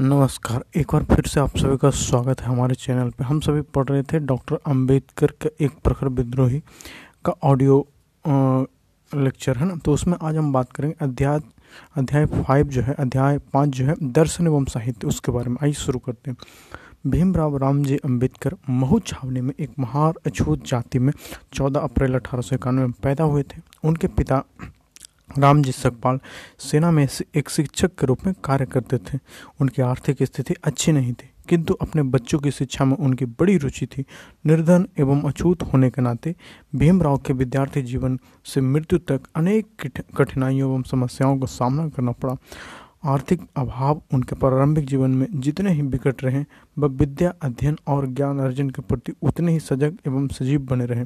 नमस्कार, एक बार फिर से आप सभी का स्वागत है हमारे चैनल पे। हम सभी पढ़ रहे थे डॉक्टर अंबेडकर का एक प्रखर विद्रोही का ऑडियो लेक्चर, है ना? तो उसमें आज हम बात करेंगे अध्याय अध्याय फाइव जो है, अध्याय पाँच जो है, दर्शन एवं साहित्य, उसके बारे में। आइए शुरू करते हैं। भीमराव रामजी अंबेडकर महू छावनी में एक महार अछूत जाति में 14 अप्रैल अठारह सौ इक्यानवे में पैदा हुए थे। उनके पिता रामजी सकपाल सेना में एक शिक्षक के रूप में कार्य करते थे। उनकी आर्थिक स्थिति अच्छी नहीं थी, किंतु अपने बच्चों की शिक्षा में उनकी बड़ी रुचि थी। निर्धन एवं अछूत होने के नाते भीमराव के विद्यार्थी जीवन से मृत्यु तक अनेक कठिनाइयों एवं समस्याओं का सामना करना पड़ा। आर्थिक अभाव उनके प्रारंभिक जीवन में जितने ही विकट रहे, वह विद्या अध्ययन और ज्ञान अर्जन के प्रति उतने ही सजग एवं सजीव बने रहे।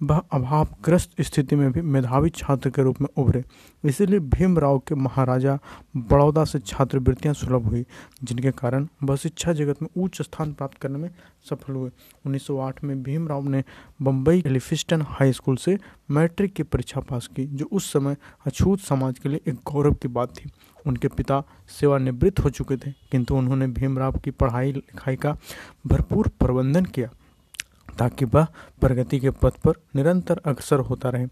वह अभावग्रस्त स्थिति में भी मेधावी छात्र के रूप में उभरे। इसीलिए भीमराव के महाराजा बड़ौदा से छात्रवृत्तियाँ सुलभ हुई, जिनके कारण वह शिक्षा जगत में उच्च स्थान प्राप्त करने में सफल हुए। 1908 में भीमराव ने बम्बई एलिफिस्टन हाई स्कूल से मैट्रिक की परीक्षा पास की, जो उस समय अछूत समाज के लिए एक गौरव की बात थी। उनके पिता सेवानिवृत्त हो चुके थे, किंतु उन्होंने भीमराव की पढ़ाई लिखाई का भरपूर प्रबंधन किया। ताकि वह प्रगति के पथ पर निरंतर अग्रसर होता रहे।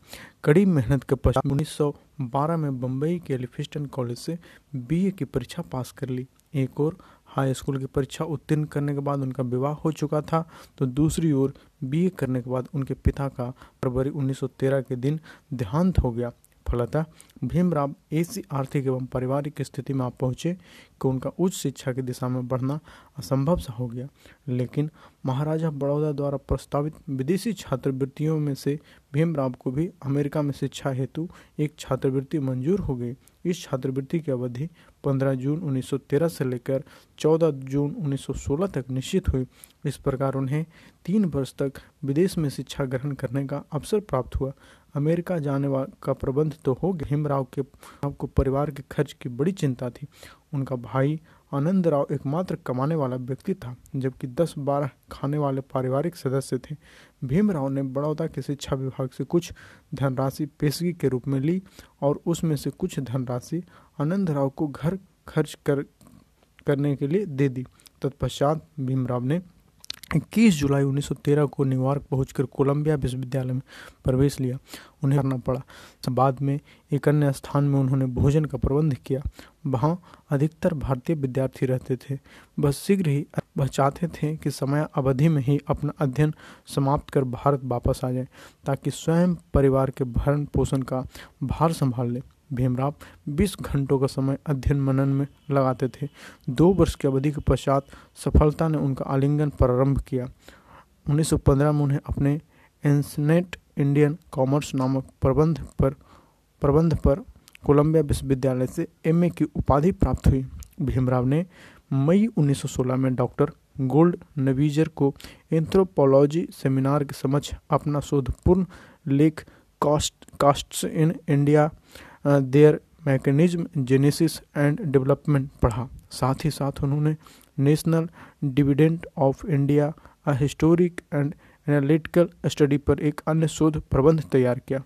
कड़ी मेहनत के पश्चात 1912 में बम्बई के एलिफिस्टन कॉलेज से बीए की परीक्षा पास कर ली। एक और हाई स्कूल की परीक्षा उत्तीर्ण करने के बाद उनका विवाह हो चुका था तो दूसरी ओर बीए करने के बाद उनके पिता का फरवरी 1913 के दिन देहांत हो गया। फलतः भीमराव ऐसी आर्थिक एवं पारिवारिक स्थिति में आप पहुँचे कि उनका उच्च शिक्षा की दिशा में बढ़ना असंभव सा हो गया। लेकिन महाराजा बड़ौदा द्वारा प्रस्तावित विदेशी छात्रवृत्तियों में से भीमराव को भी अमेरिका में शिक्षा हेतु एक छात्रवृत्ति मंजूर हो गई। इस छात्रवृत्ति की अवधि 15 जून 1913 से लेकर 14 जून 1916 तक निश्चित हुई। इस प्रकार उन्हें तीन वर्ष तक विदेश में शिक्षा ग्रहण करने का अवसर प्राप्त हुआ। अमेरिका जाने का प्रबंध तो हो गया। भीमराव के को परिवार के खर्च की बड़ी चिंता थी। उनका भाई आनंद राव एकमात्र कमाने वाला व्यक्ति था, जबकि 10-12 खाने वाले पारिवारिक सदस्य थे। भीमराव ने बड़ौदा के शिक्षा विभाग से कुछ धनराशि पेशगी के रूप में ली और उसमें से कुछ धनराशि आनंद राव को घर खर्च कर करने के लिए दे दी। तत्पश्चात भीमराव ने इक्कीस जुलाई 1913 को न्यूयॉर्क पहुंचकर कोलंबिया विश्वविद्यालय में प्रवेश लिया। उन्हें करना पड़ा। बाद में एक अन्य स्थान में उन्होंने भोजन का प्रबंध किया। वहाँ अधिकतर भारतीय विद्यार्थी रहते थे। बस शीघ्र ही वह चाहते थे कि समय अवधि में ही अपना अध्ययन समाप्त कर भारत वापस आ जाए, ताकि स्वयं परिवार के भरण पोषण का भार संभाल ले। भीमराव 20 घंटों का समय अध्ययन मनन में लगाते थे। दो वर्ष की अवधि के पश्चात सफलता ने उनका आलिंगन प्रारंभ किया। 1915 में उन्हें अपने एंसनेट इंडियन कॉमर्स नामक प्रबंध पर प्रबंध पर कोलंबिया विश्वविद्यालय से एमए की उपाधि प्राप्त हुई। भीमराव ने मई 1916 में डॉक्टर गोल्ड नवीजर को एंथ्रोपोलॉजी सेमिनार के समक्ष अपना शोधपूर्ण लेख caste, castes in India their mechanism genesis and development पढ़ा। साथ ही साथ उन्होंने national dividend of India a historic and analytical study पर एक अन्य शोध प्रबंध तैयार किया,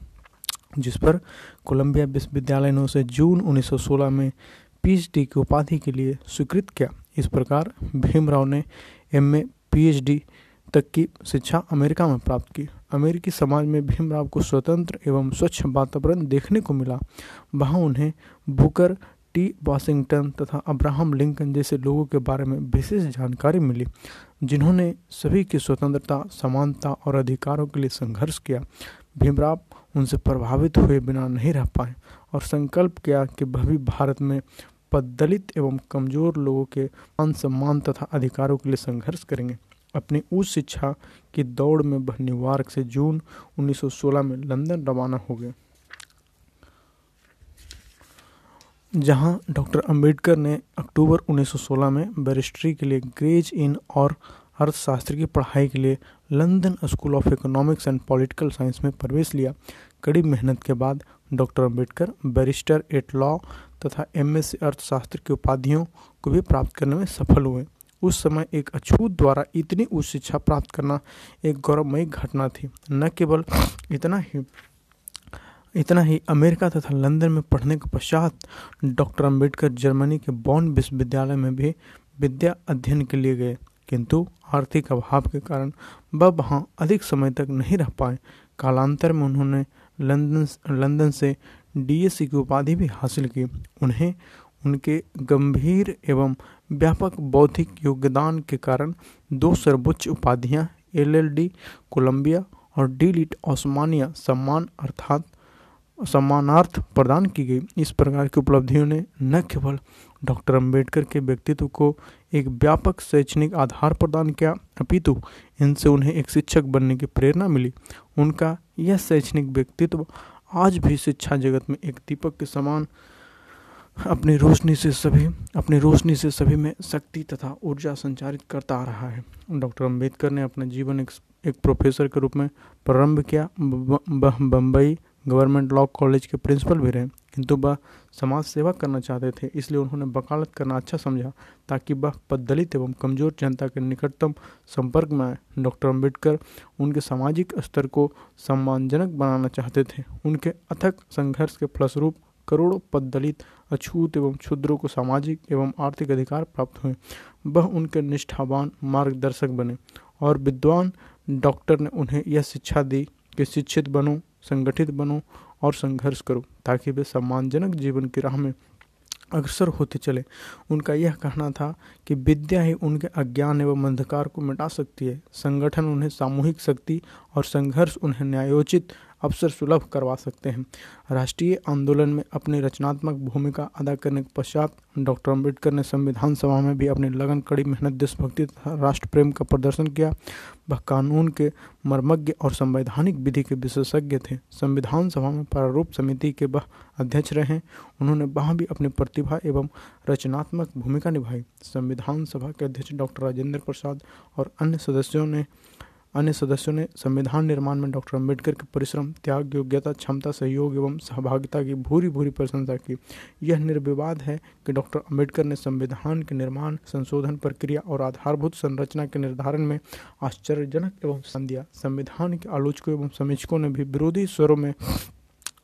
जिस पर कोलंबिया विश्वविद्यालय ने उसे जून 1916 में पीएचडी की उपाधि के लिए स्वीकृत किया। इस प्रकार भीमराव ने एमए पीएचडी तक की शिक्षा अमेरिका में प्राप्त की। अमेरिकी समाज में भीमराव को स्वतंत्र एवं स्वच्छ वातावरण देखने को मिला। वहाँ उन्हें बुकर टी. वाशिंगटन तथा अब्राहम लिंकन जैसे लोगों के बारे में विशेष जानकारी मिली, जिन्होंने सभी की स्वतंत्रता, समानता और अधिकारों के लिए संघर्ष किया। भीमराव उनसे प्रभावित हुए बिना नहीं रह पाए और संकल्प किया कि भवी भारत में दलित एवं कमज़ोर लोगों के मान सम्मान तथा अधिकारों के लिए संघर्ष करेंगे। अपनी उच्च शिक्षा की दौड़ में वह न्यूयॉर्क से जून 1916 में लंदन रवाना हो गए। जहाँ डॉक्टर अंबेडकर ने अक्टूबर 1916 में बैरिस्ट्री के लिए ग्रेज इन और अर्थशास्त्र की पढ़ाई के लिए London School of Economics and Political Science में प्रवेश लिया। कड़ी मेहनत के बाद doctor Ambedkar barrister at law तथा एमएससी अर्थशास्त्र की उपाधियों को भी प्राप्त करने में सफल हुए। उस समय एक अछूत द्वारा इतनी उच्च शिक्षा प्राप्त करना एक गौरवमयी घटना थी। न केवल इतना ही इतना ही अमेरिका तथा लंदन में पढ़ने के पश्चात डॉक्टर अंबेडकर जर्मनी के बॉन्ड विश्वविद्यालय में भी विद्या अध्ययन के लिए गए। किंतु आर्थिक अभाव के कारण वह वहाँ अधिक समय तक नहीं रह पाए। कालांतर में उन्होंने लंदन लंदन से डीएससी की उपाधि भी हासिल की। उन्हें, उनके गंभीर एवं व्यापक बौद्धिक योगदान के कारण दो सर्वोच्च उपाधियाँ एलएलडी कोलंबिया और डी लिट ओस्मानिया सम्मान अर्थात सम्मानार्थ प्रदान की गई। इस प्रकार की उपलब्धियों ने न केवल डॉक्टर अंबेडकर के व्यक्तित्व को एक व्यापक शैक्षणिक आधार प्रदान किया, अपितु इनसे उन्हें एक शिक्षक बनने की प्रेरणा मिली। उनका यह शैक्षणिक व्यक्तित्व आज भी शिक्षा जगत में एक दीपक के समान अपनी रोशनी से सभी अपनी रोशनी से सभी में शक्ति तथा ऊर्जा संचारित करता आ रहा है। डॉक्टर अंबेडकर ने अपना जीवन एक, एक प्रोफेसर के रूप में प्रारंभ किया। बम्बई गवर्नमेंट लॉ कॉलेज के प्रिंसिपल भी रहे किंतु वह समाज सेवा करना चाहते थे इसलिए उन्होंने वकालत करना अच्छा समझा ताकि वह दलित एवं कमज़ोर जनता के निकटतम संपर्क में आए। डॉक्टर अंबेडकर उनके सामाजिक स्तर को सम्मानजनक बनाना चाहते थे। उनके अथक संघर्ष के फलस्वरूप करोड़ों पद दलित अछूत एवं क्षुद्रों को सामाजिक एवं आर्थिक अधिकार प्राप्त हुए। वह उनके निष्ठावान मार्गदर्शक बने और विद्वान डॉक्टर ने उन्हें यह शिक्षा दी कि शिक्षित बनो, संगठित बनो और संघर्ष करो ताकि वे सम्मानजनक जीवन की राह में अग्रसर होते चले। उनका यह कहना था कि विद्या ही उनके अज्ञान एवं अंधकार को मिटा सकती है। संगठन उन्हें सामूहिक शक्ति और संघर्ष उन्हें न्यायोचित अवसर सुलभ करवा सकते हैं। राष्ट्रीय आंदोलन में अपनी रचनात्मक भूमिका अदा करने के पश्चात डॉक्टर अंबेडकर ने संविधान सभा में भी अपनी लगन, कड़ी मेहनत, देशभक्ति तथा राष्ट्र प्रेम का प्रदर्शन किया। वह कानून के मर्मज्ञ और संवैधानिक विधि के विशेषज्ञ थे। संविधान सभा में प्रारूप समिति के वह अध्यक्ष रहे। उन्होंने वहाँ भी अपनी प्रतिभा एवं रचनात्मक भूमिका निभाई। संविधान सभा के अध्यक्ष डॉक्टर राजेंद्र प्रसाद और अन्य सदस्यों ने अन्य सदस्यों ने संविधान निर्माण में डॉक्टर अंबेडकर के परिश्रम, त्याग, योग्यता, क्षमता, सहयोग एवं सहभागिता की भूरी भूरी प्रशंसा की। यह निर्विवाद है कि डॉक्टर अंबेडकर ने संविधान के निर्माण, संशोधन प्रक्रिया और आधारभूत संरचना के निर्धारण में आश्चर्यजनक एवं दिया संविधान के आलोचकों एवं समीक्षकों ने भी विरोधी स्वरों में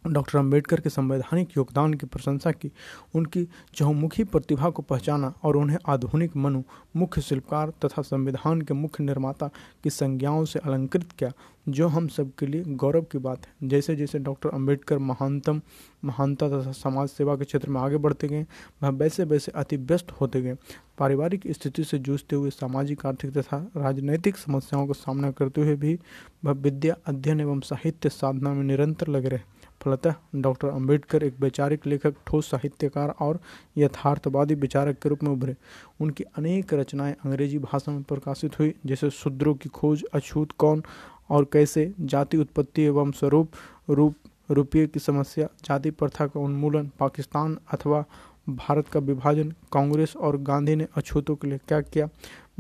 डॉक्टर अंबेडकर के संवैधानिक योगदान की प्रशंसा की। उनकी चहुमुखी प्रतिभा को पहचाना और उन्हें आधुनिक मनु, मुख्य शिल्पकार तथा संविधान के मुख्य निर्माता की संज्ञाओं से अलंकृत किया, जो हम सबके लिए गौरव की बात है। जैसे जैसे डॉक्टर अंबेडकर महानतम, महानता तथा समाज सेवा के क्षेत्र में आगे बढ़ते गए, वह वैसे वैसे अति व्यस्त होते गए। पारिवारिक स्थिति से जूझते हुए सामाजिक, आर्थिक तथा राजनैतिक समस्याओं का सामना करते हुए भी वह विद्या अध्ययन एवं साहित्य साधना में निरंतर लगे रहे। फलतः डॉक्टर अंबेडकर एक वैचारिक लेखक, ठोस साहित्यकार और यथार्थवादी विचारक के रूप में उभरे। उनकी अनेक रचनाएँ अंग्रेज़ी भाषा में प्रकाशित हुई, जैसे शूद्रों की खोज, अछूत कौन और कैसे जाति उत्पत्ति एवं स्वरूप, रूप, रुपये की समस्या, जाति प्रथा का उन्मूलन, पाकिस्तान अथवा भारत का विभाजन, कांग्रेस और गांधी ने अछूतों के लिए क्या किया?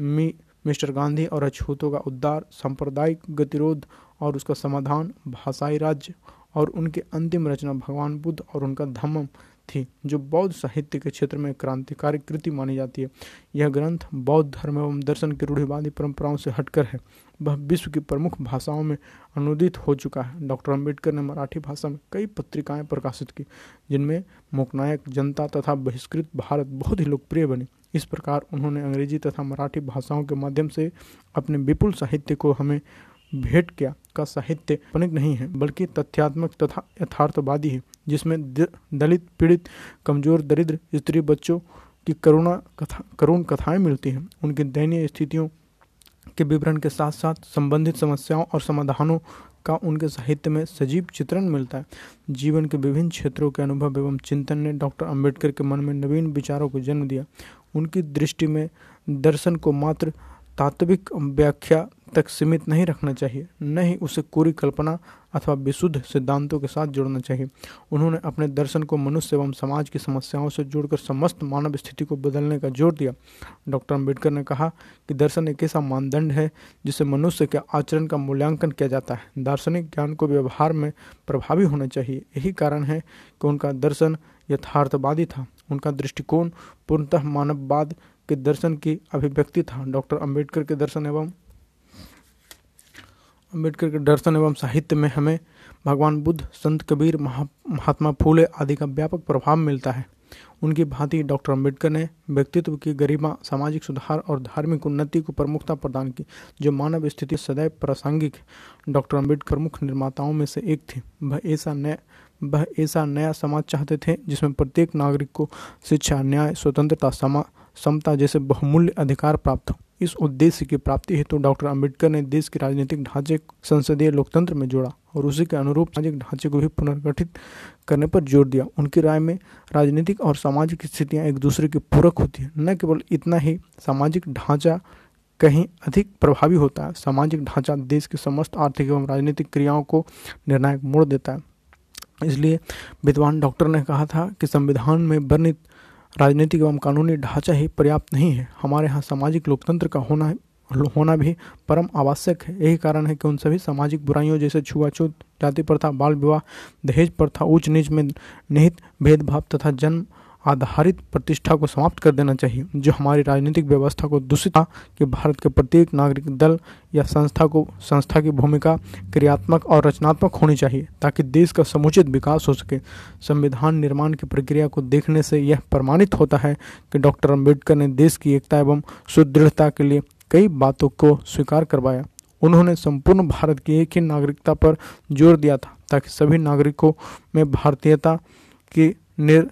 मी, मिस्टर गांधी और अछूतों का उद्धार, सांप्रदायिक गतिरोध और उसका समाधान, भाषाई राज्य और उनकी अंतिम रचना भगवान बुद्ध और उनका धम्म थी, जो बौद्ध साहित्य के क्षेत्र में क्रांतिकारी कृति मानी जाती है। यह ग्रंथ बौद्ध धर्म एवं दर्शन की रूढ़िवादी परंपराओं से हटकर है। वह विश्व की प्रमुख भाषाओं में अनुदित हो चुका है। डॉक्टर अंबेडकर ने मराठी भाषा में कई पत्रिकाएँ प्रकाशित की, जिनमें मोकनायक जनता तथा बहिष्कृत भारत बहुत ही लोकप्रिय बनी। इस प्रकार उन्होंने अंग्रेज़ी तथा मराठी भाषाओं के माध्यम से अपने विपुल साहित्य को हमें भेंट क्या, का साहित्य काल्पनिक नहीं है, बल्कि तथ्यात्मक तथा यथार्थवादी है, जिसमें दलित, पीड़ित, कमज़ोर, दरिद्र स्त्री बच्चों की करुणा कथा, करुण कथाएँ मिलती हैं। उनकी दयनीय स्थितियों के विवरण के साथ साथ संबंधित समस्याओं और समाधानों का उनके साहित्य में सजीव चित्रण मिलता है। जीवन के विभिन्न क्षेत्रों के अनुभव एवं चिंतन ने डॉक्टर अंबेडकर के मन में नवीन विचारों को जन्म दिया। उनकी दृष्टि में दर्शन को मात्र तात्विक व्याख्या तक सीमित नहीं रखना चाहिए, न ही उसे कोरी कल्पना अथवा विशुद्ध सिद्धांतों के साथ जोड़ना चाहिए। उन्होंने अपने दर्शन को मनुष्य एवं समाज की समस्याओं से जोड़कर समस्त मानव स्थिति को बदलने का ज़ोर दिया। डॉक्टर अंबेडकर ने कहा कि दर्शन एक ऐसा मानदंड है जिसे मनुष्य के आचरण का मूल्यांकन किया जाता है। दार्शनिक ज्ञान को व्यवहार में प्रभावी होना चाहिए। यही कारण है कि उनका दर्शन यथार्थवादी था। उनका दृष्टिकोण पूर्णतः मानववाद के दर्शन की अभिव्यक्ति था। डॉक्टर अंबेडकर के दर्शन एवं अंबेडकर के दर्शन एवं साहित्य में हमें भगवान बुद्ध, संत कबीर महात्मा फूले आदि का व्यापक प्रभाव मिलता है। उनकी भांति डॉक्टर अंबेडकर ने व्यक्तित्व की गरिमा, सामाजिक सुधार और धार्मिक उन्नति को प्रमुखता प्रदान की, जो मानव स्थिति सदैव प्रासंगिक डॉक्टर अंबेडकर मुख्य निर्माताओं में से एक थे। वह ऐसा नया, वह ऐसा नया समाज चाहते थे, जिसमें प्रत्येक नागरिक को शिक्षा, न्याय, स्वतंत्रता, समा, समता जैसे बहुमूल्य अधिकार प्राप्त हो। इस उद्देश्य की प्राप्ति हेतु तो डॉक्टर अंबेडकर ने देश के राजनीतिक ढांचे, संसदीय लोकतंत्र में जोड़ा और उसी के अनुरूप सामाजिक ढांचे को भी पुनर्गठित करने पर ज़ोर दिया। उनकी राय में राजनीतिक और सामाजिक स्थितियाँ एक दूसरे की पूरक होती है। न केवल इतना ही, सामाजिक ढांचा कहीं अधिक प्रभावी होता है। सामाजिक ढांचा देश की समस्त आर्थिक एवं राजनीतिक क्रियाओं को निर्णायक मोड़ देता है। इसलिए विद्वान डॉक्टर ने कहा था कि संविधान में वर्णित राजनीतिक एवं कानूनी ढांचा ही पर्याप्त नहीं है। हमारे यहाँ सामाजिक लोकतंत्र का होना होना भी परम आवश्यक है। यही कारण है कि उन सभी सामाजिक बुराइयों जैसे छुआछूत, जाति प्रथा, बाल विवाह, दहेज प्रथा, ऊंच नीच में निहित भेदभाव तथा जन्म आधारित प्रतिष्ठा को समाप्त कर देना चाहिए, जो हमारी राजनीतिक व्यवस्था को दूषित कि भारत के प्रत्येक नागरिक दल या संस्था को, संस्था की भूमिका क्रियात्मक और रचनात्मक होनी चाहिए, ताकि देश का समुचित विकास हो सके। संविधान निर्माण की प्रक्रिया को देखने से यह प्रमाणित होता है कि डॉक्टर अंबेडकर ने देश की एकता एवं सुदृढ़ता के लिए कई बातों को स्वीकार करवाया। उन्होंने संपूर्ण भारत की एक ही नागरिकता पर ज़ोर दिया था, ताकि सभी नागरिकों में भारतीयता की निर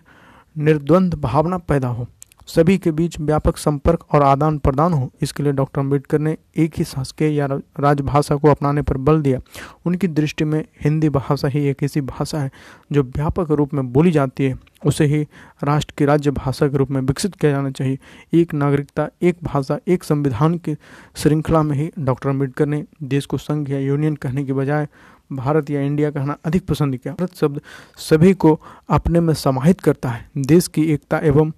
निर्द्वंद भावना पैदा हो। सभी के बीच व्यापक संपर्क और आदान प्रदान हो। इसके लिए डॉक्टर अंबेडकर ने एक ही संस्कृत या राजभाषा को अपनाने पर बल दिया। उनकी दृष्टि में हिंदी भाषा ही एक ऐसी भाषा है जो व्यापक रूप में बोली जाती है। उसे ही राष्ट्र की राज्य भाषा के रूप में विकसित किया जाना चाहिए। एक नागरिकता, एक भाषा, एक संविधान की श्रृंखला में ही डॉक्टर अंबेडकर ने देश को संघ या यूनियन कहने के बजाय भारत या इंडिया कहना अधिक पसंद किया। भारत शब्द सभी को अपने में समाहित करता है। देश की एकता एवं,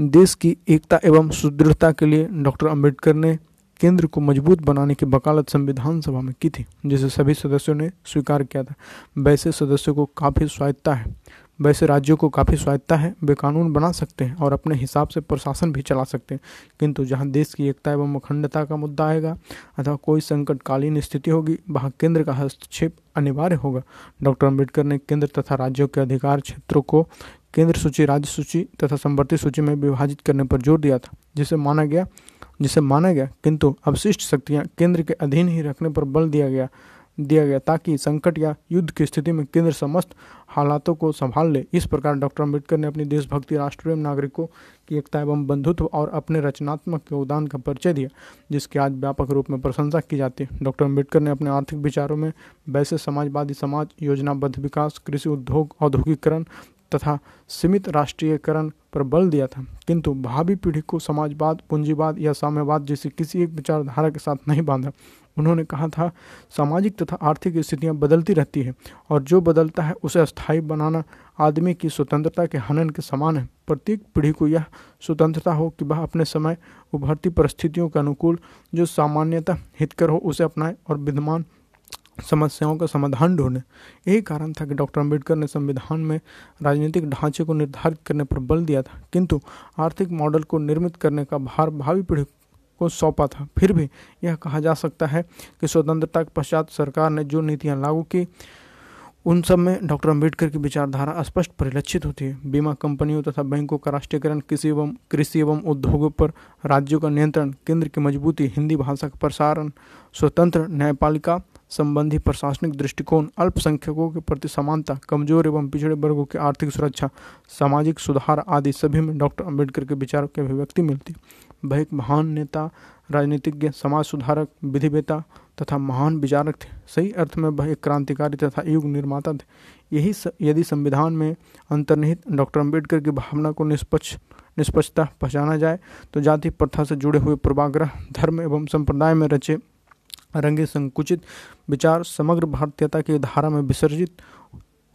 देश की एकता एवं सुदृढ़ता के लिए डॉक्टर अंबेडकर ने केंद्र को मज़बूत बनाने की वकालत संविधान सभा में की थी, जिसे सभी सदस्यों ने स्वीकार किया था। वैसे सदस्यों को काफ़ी स्वायत्ता है। वैसे राज्यों को काफ़ी स्वायत्ता है, वे कानून बना सकते हैं और अपने हिसाब से प्रशासन भी चला सकते हैं। किंतु जहाँ देश की एकता एवं अखंडता का मुद्दा आएगा, अथवा कोई संकटकालीन स्थिति होगी, वहाँ केंद्र का हस्तक्षेप अनिवार्य होगा। डॉक्टर अंबेडकर ने केंद्र तथा राज्यों के अधिकार क्षेत्रों को केंद्र सूची, राज्य सूची तथा संवर्ती सूची में विभाजित करने पर ज़ोर दिया था, जिसे माना गया, जिसे माना गया, किंतु अवशिष्ट शक्तियाँ केंद्र के अधीन ही रखने पर बल दिया गया। दिया गया ताकि संकट या युद्ध की स्थिति में केंद्र समस्त हालातों को संभाल ले। इस प्रकार डॉक्टर अंबेडकर ने अपनी देशभक्ति, राष्ट्र एवं नागरिकों की एकता एवं बंधुत्व और अपने रचनात्मक योगदान का परिचय दिया, जिसकी आज व्यापक रूप में प्रशंसा की जाती है। डॉक्टर अंबेडकर ने अपने आर्थिक विचारों में वैसे समाजवादी समाज, योजनाबद्ध विकास, कृषि उद्योग औद्योगिकरण तथा सीमित राष्ट्रीयकरण पर बल दिया था। किंतु भावी पीढ़ी को समाजवाद, पूंजीवाद या साम्यवाद जैसी किसी एक विचारधारा के साथ नहीं बांधा। उन्होंने कहा था, सामाजिक तथा आर्थिक स्थितियाँ बदलती रहती है और जो बदलता है उसे अस्थायी बनाना आदमी की स्वतंत्रता के हनन के समान है। प्रत्येक पीढ़ी को यह स्वतंत्रता हो कि वह अपने समय, उभरती परिस्थितियों के अनुकूल, जो सामान्यतः हितकर हो, उसे अपनाए और विद्यमान समस्याओं का समाधान ढूंढे। यही कारण था कि डॉक्टर अंबेडकर ने संविधान में राजनीतिक ढांचे को निर्धारित करने पर बल दिया था। किंतु आर्थिक मॉडल को निर्मित करने का भार भावी पीढ़ी को सौंपा था। फिर भी यह कहा जा सकता है कि स्वतंत्रता के पश्चात सरकार ने जो नीतियाँ लागू की, उन सब में डॉक्टर अंबेडकर की विचारधारा स्पष्ट परिलक्षित होती है। बीमा कंपनियों तथा बैंकों का राष्ट्रीयकरण कृषि एवं कृषि एवं उद्योगों पर राज्यों का नियंत्रण, केंद्र की मजबूती, हिंदी भाषा का प्रसारण, स्वतंत्र न्यायपालिका संबंधी प्रशासनिक दृष्टिकोण, अल्पसंख्यकों के प्रति समानता, कमज़ोर एवं पिछड़े वर्गों की आर्थिक सुरक्षा, सामाजिक सुधार आदि सभी में डॉक्टर अंबेडकर के विचारों की अभिव्यक्ति मिलती वह एक महान नेता, राजनीतिज्ञ, समाज सुधारक, विधिवेता तथा महान विचारक थे। सही अर्थ में वह एक क्रांतिकारी तथा युग निर्माता थे। यही यदि संविधान में अंतर्निहित डॉक्टर अंबेडकर की भावना को निष्पक्ष, निष्पक्षता पहचाना जाए तो जाति प्रथा से जुड़े हुए पूर्वाग्रह, धर्म एवं संप्रदाय में रचे रंगे संकुचित विचार समग्र भारतीयता की धारा में विसर्जित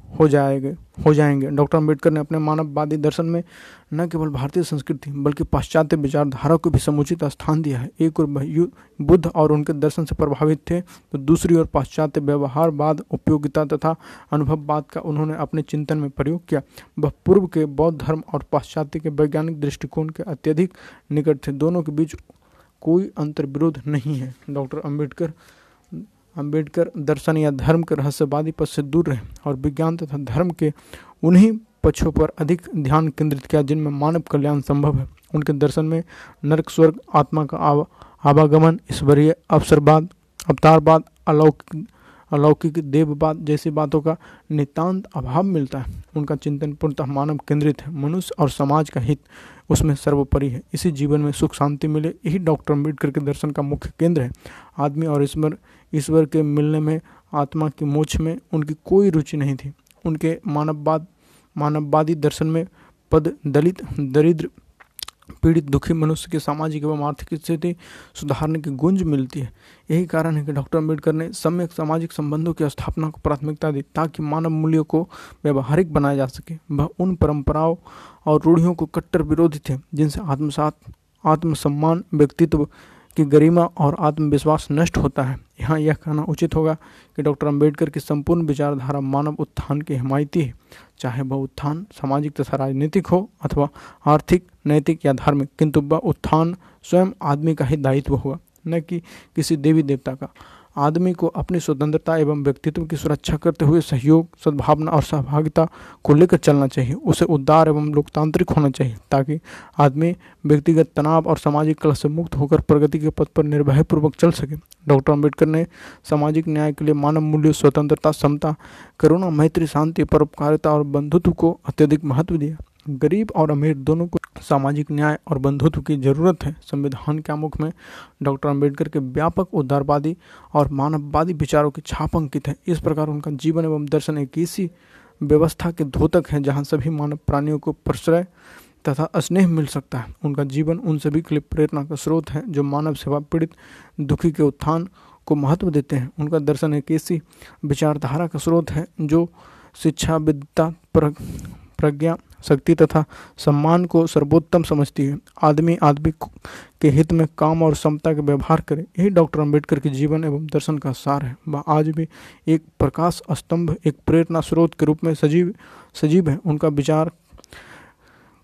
हो जाएँगे हो जाएँगे। डॉक्टर अंबेडकर ने अपने मानववादी दर्शन में न केवल भारतीय संस्कृति, बल्कि पाश्चात्य विचारधारा को भी समुचित स्थान दिया है। एक और बुद्ध और उनके दर्शन से प्रभावित थे तो दूसरी ओर पाश्चात्य व्यवहारवाद, उपयोगिता तथा अनुभववाद का उन्होंने अपने चिंतन में प्रयोग किया। वह पूर्व के बौद्ध धर्म और पाश्चात्य के वैज्ञानिक दृष्टिकोण के अत्यधिक निकट थे। दोनों के बीच कोई अंतर्विरोध नहीं है। डॉक्टर अंबेडकर अंबेडकर दर्शन या धर्म के रहस्यवादी पद से दूर रहे और विज्ञान तथा धर्म के उन्हीं पक्षों पर अधिक ध्यान केंद्रित किया जिनमें मानव कल्याण संभव है। उनके दर्शन में नरक स्वर्ग आत्मा का आव, आवागमन ईश्वरीय अवसरवाद अवतारवाद अलौकिक अलौकिक देववाद जैसी बातों का नितांत अभाव मिलता है। उनका चिंतन पूर्णतः मानव केंद्रित है। मनुष्य और समाज का हित उसमें सर्वोपरि है। इसी जीवन में सुख शांति मिले यही डॉक्टर अंबेडकर के दर्शन का मुख्य केंद्र है। आदमी और ईश्वर ईश्वर के मिलने में, आत्मा की मोक्ष में उनकी कोई रुचि नहीं थी। उनके मानववाद, मानववादी दर्शन में पद, दलित, दरिद्र, पीड़ित, दुखी मनुष्य की सामाजिक एवं आर्थिक स्थिति सुधारने की गुंज मिलती है। यही कारण है कि डॉक्टर अंबेडकर ने सम्यक सामाजिक संबंधों की स्थापना को प्राथमिकता दी ताकि मानव मूल्यों को व्यवहारिक बनाया जा सके। वह उन परंपराओं और रूढ़ियों को कट्टर विरोधी थे जिनसे आत्मसात, आत्मसम्मान, व्यक्तित्व की गरिमा और आत्मविश्वास नष्ट होता है। यहाँ यह कहना उचित होगा कि डॉक्टर अंबेडकर की संपूर्ण विचारधारा मानव उत्थान की हिमायती है। चाहे वह उत्थान सामाजिक तथा राजनीतिक हो अथवा आर्थिक, नैतिक या धार्मिक, किंतु वह उत्थान स्वयं आदमी का ही दायित्व हुआ, न कि किसी देवी देवता का। आदमी को अपनी स्वतंत्रता एवं व्यक्तित्व की सुरक्षा करते हुए सहयोग, सद्भावना और सहभागिता को लेकर चलना चाहिए। उसे उदार एवं लोकतांत्रिक होना चाहिए ताकि आदमी व्यक्तिगत तनाव और सामाजिक कल से मुक्त होकर प्रगति के पथ पर निर्भयपूर्वक चल सके। डॉक्टर अंबेडकर ने सामाजिक न्याय के लिए मानव मूल्य, स्वतंत्रता, समता, करुणा, मैत्री, शांति, परोपकारिता और बंधुत्व को अत्यधिक महत्व दिया। गरीब और अमीर दोनों को सामाजिक न्याय और बंधुत्व की ज़रूरत है। संविधान के आमुख में डॉक्टर अंबेडकर के व्यापक उदारवादी और मानववादी विचारों की छाप अंकित है। इस प्रकार उनका जीवन एवं दर्शन एक ऐसी व्यवस्था के धोतक है, जहाँ सभी मानव प्राणियों को प्रश्रय तथा स्नेह मिल सकता है। उनका जीवन उन सभी के लिए प्रेरणा का स्रोत है, जो मानव सेवा पीड़ित, दुखी के उत्थान को महत्व देते हैं। उनका दर्शन एक ऐसी विचारधारा का स्रोत है, जो शिक्षा विद्या प्रज्ञा शक्ति तथा सम्मान को सर्वोत्तम समझती है। आदमी आदमी के हित में काम और समता के व्यवहार करे, यही डॉक्टर अंबेडकर के जीवन एवं दर्शन का सार है। वह आज भी एक प्रकाश स्तंभ, एक प्रेरणा स्रोत के रूप में सजीव सजीव है। उनका विचार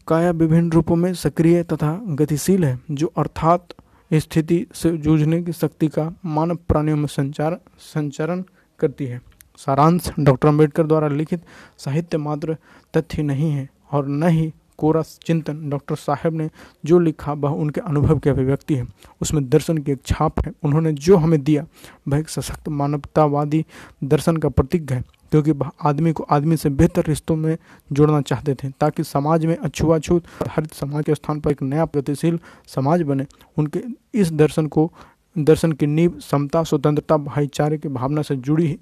काया विभिन्न रूपों में सक्रिय तथा गतिशील है, जो अर्थात स्थिति से जूझने की शक्ति का मानव प्राणियों में संचार, संचरण करती है। सारांश डॉक्टर अंबेडकर द्वारा लिखित साहित्य मात्र तथ्य नहीं है। और न ही कोरा चिंतन। डॉक्टर साहब ने जो लिखा, वह उनके अनुभव की अभिव्यक्ति है। उसमें दर्शन की एक छाप है। उन्होंने जो हमें दिया, वह एक सशक्त मानवतावादी दर्शन का प्रतीक है, क्योंकि वह आदमी को आदमी से बेहतर रिश्तों में जोड़ना चाहते थे, ताकि समाज में अछुआछूत हरित समाज के स्थान पर एक नया प्रगतिशील समाज बने। उनके इस दर्शन को, दर्शन की नींव समता, स्वतंत्रता, भाईचारे की भावना से जुड़ी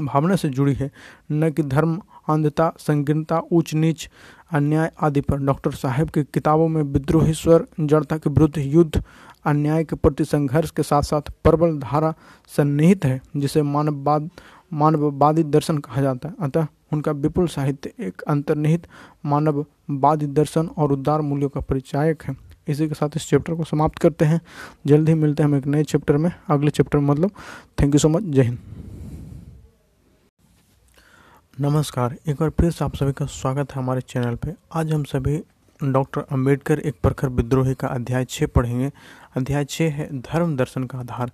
भावना से जुड़ी है। न कि धर्म, अंधता, संकीर्णता ऊंच नीच अन्याय आदि पर। डॉक्टर साहब की किताबों में विद्रोही स्वर, जड़ता के विरुद्ध युद्ध, अन्याय के प्रति संघर्ष के साथ साथ प्रबल धारा सन्निहित है, जिसे मानववाद, मानववादी दर्शन कहा जाता है। अतः उनका विपुल साहित्य एक अंतर्निहित मानववादी दर्शन और उदार मूल्यों का परिचायक है। इसी के साथ इस चैप्टर को समाप्त करते हैं। जल्द ही मिलते हैं हम एक नए चैप्टर में। अगले चैप्टर मतलब। Thank you so much. जय हिंद। नमस्कार, एक बार फिर से आप सभी का स्वागत है हमारे चैनल पे। आज हम सभी डॉक्टर अंबेडकर एक प्रखर विद्रोही का अध्याय छः पढ़ेंगे। अध्याय छः है धर्म दर्शन का आधार।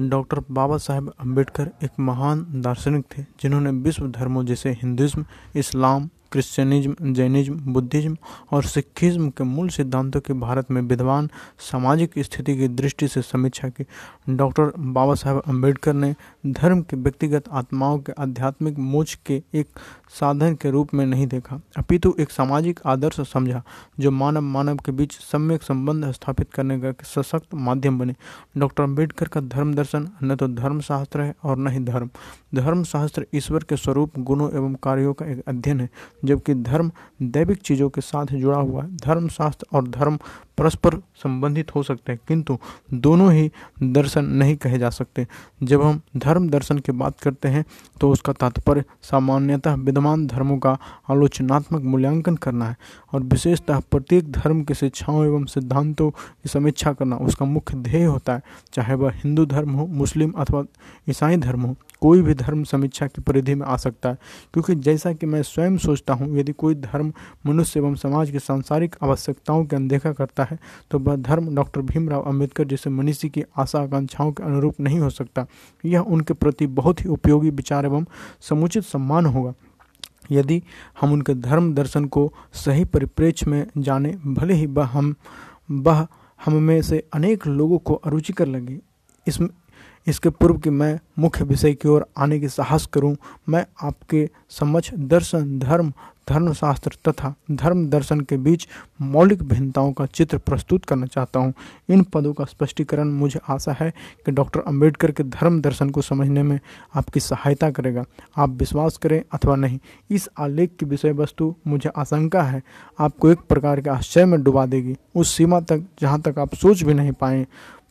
डॉक्टर बाबा साहेब अंबेडकर एक महान दार्शनिक थे, जिन्होंने विश्व धर्मों जैसे Hinduism Islam Christianism, Jainism, Buddhism और सिखिज्म के मूल सिद्धांतों की भारत में विद्वान सामाजिक स्थिति की दृष्टि से समीक्षा की। डॉक्टर बाबा साहेब अंबेडकर ने धर्म के व्यक्तिगत आत्माओं के आध्यात्मिक मोच के एक साधन के रूप में नहीं देखा। अपितु एक सामाजिक आदर्श समझा, जो मानव मानव के बीच सम्यक संबंध स्थापित करने का सशक्त माध्यम बने। डॉक्टर अंबेडकर का धर्म दर्शन न तो धर्म शास्त्र है और न ही धर्म। धर्म शास्त्र ईश्वर के स्वरूप, गुणों एवं कार्यों का एक अध्ययन है, जबकि धर्म दैविक चीज़ों के साथ जुड़ा हुआ है। धर्म शास्त्र और धर्म परस्पर संबंधित हो सकते हैं, किंतु दोनों ही दर्शन नहीं कहे जा सकते। जब हम धर्म दर्शन की बात करते हैं तो उसका तात्पर्य सामान्यतः विद्यमान धर्मों का आलोचनात्मक मूल्यांकन करना है। और विशेषतः प्रत्येक धर्म के शिक्षाओं एवं सिद्धांतों की समीक्षा करना उसका मुख्य ध्येय होता है। चाहे वह हिंदू धर्म हो, मुस्लिम अथवा ईसाई धर्म हो, कोई भी धर्म समीक्षा की परिधि में आ सकता है। क्योंकि जैसा कि मैं स्वयं सोचता हूँ, यदि कोई धर्म मनुष्य एवं समाज की सांसारिक आवश्यकताओं की अनदेखा करता है तो वह धर्म डॉक्टर भीमराव अंबेडकर जैसे मनीषी की आशा आकांक्षाओं के अनुरूप नहीं हो सकता। यह उनके प्रति बहुत ही उपयोगी विचार एवं समुचित सम्मान होगा। यदि हम उनके धर्म दर्शन को सही परिप्रेक्ष्य में जाने भले ही वह हम वह हम में से अनेक लोगों को अरुचिकर लगे। इस इसके पूर्व कि मैं मुख्य विषय की ओर आने के साहस करूँ, मैं आपके समक्ष दर्शन धर्म धर्मशास्त्र तथा धर्म दर्शन के बीच मौलिक भिन्नताओं का चित्र प्रस्तुत करना चाहता हूँ। इन पदों का स्पष्टीकरण मुझे आशा है कि डॉक्टर अंबेडकर के धर्म दर्शन को समझने में आपकी सहायता करेगा। आप विश्वास करें अथवा नहीं, इस आलेख की विषय वस्तु मुझे आशंका है। आपको एक प्रकार के आश्चर्य में डुबा देगी। उस सीमा तक, जहाँ तक आप सोच भी नहीं पाए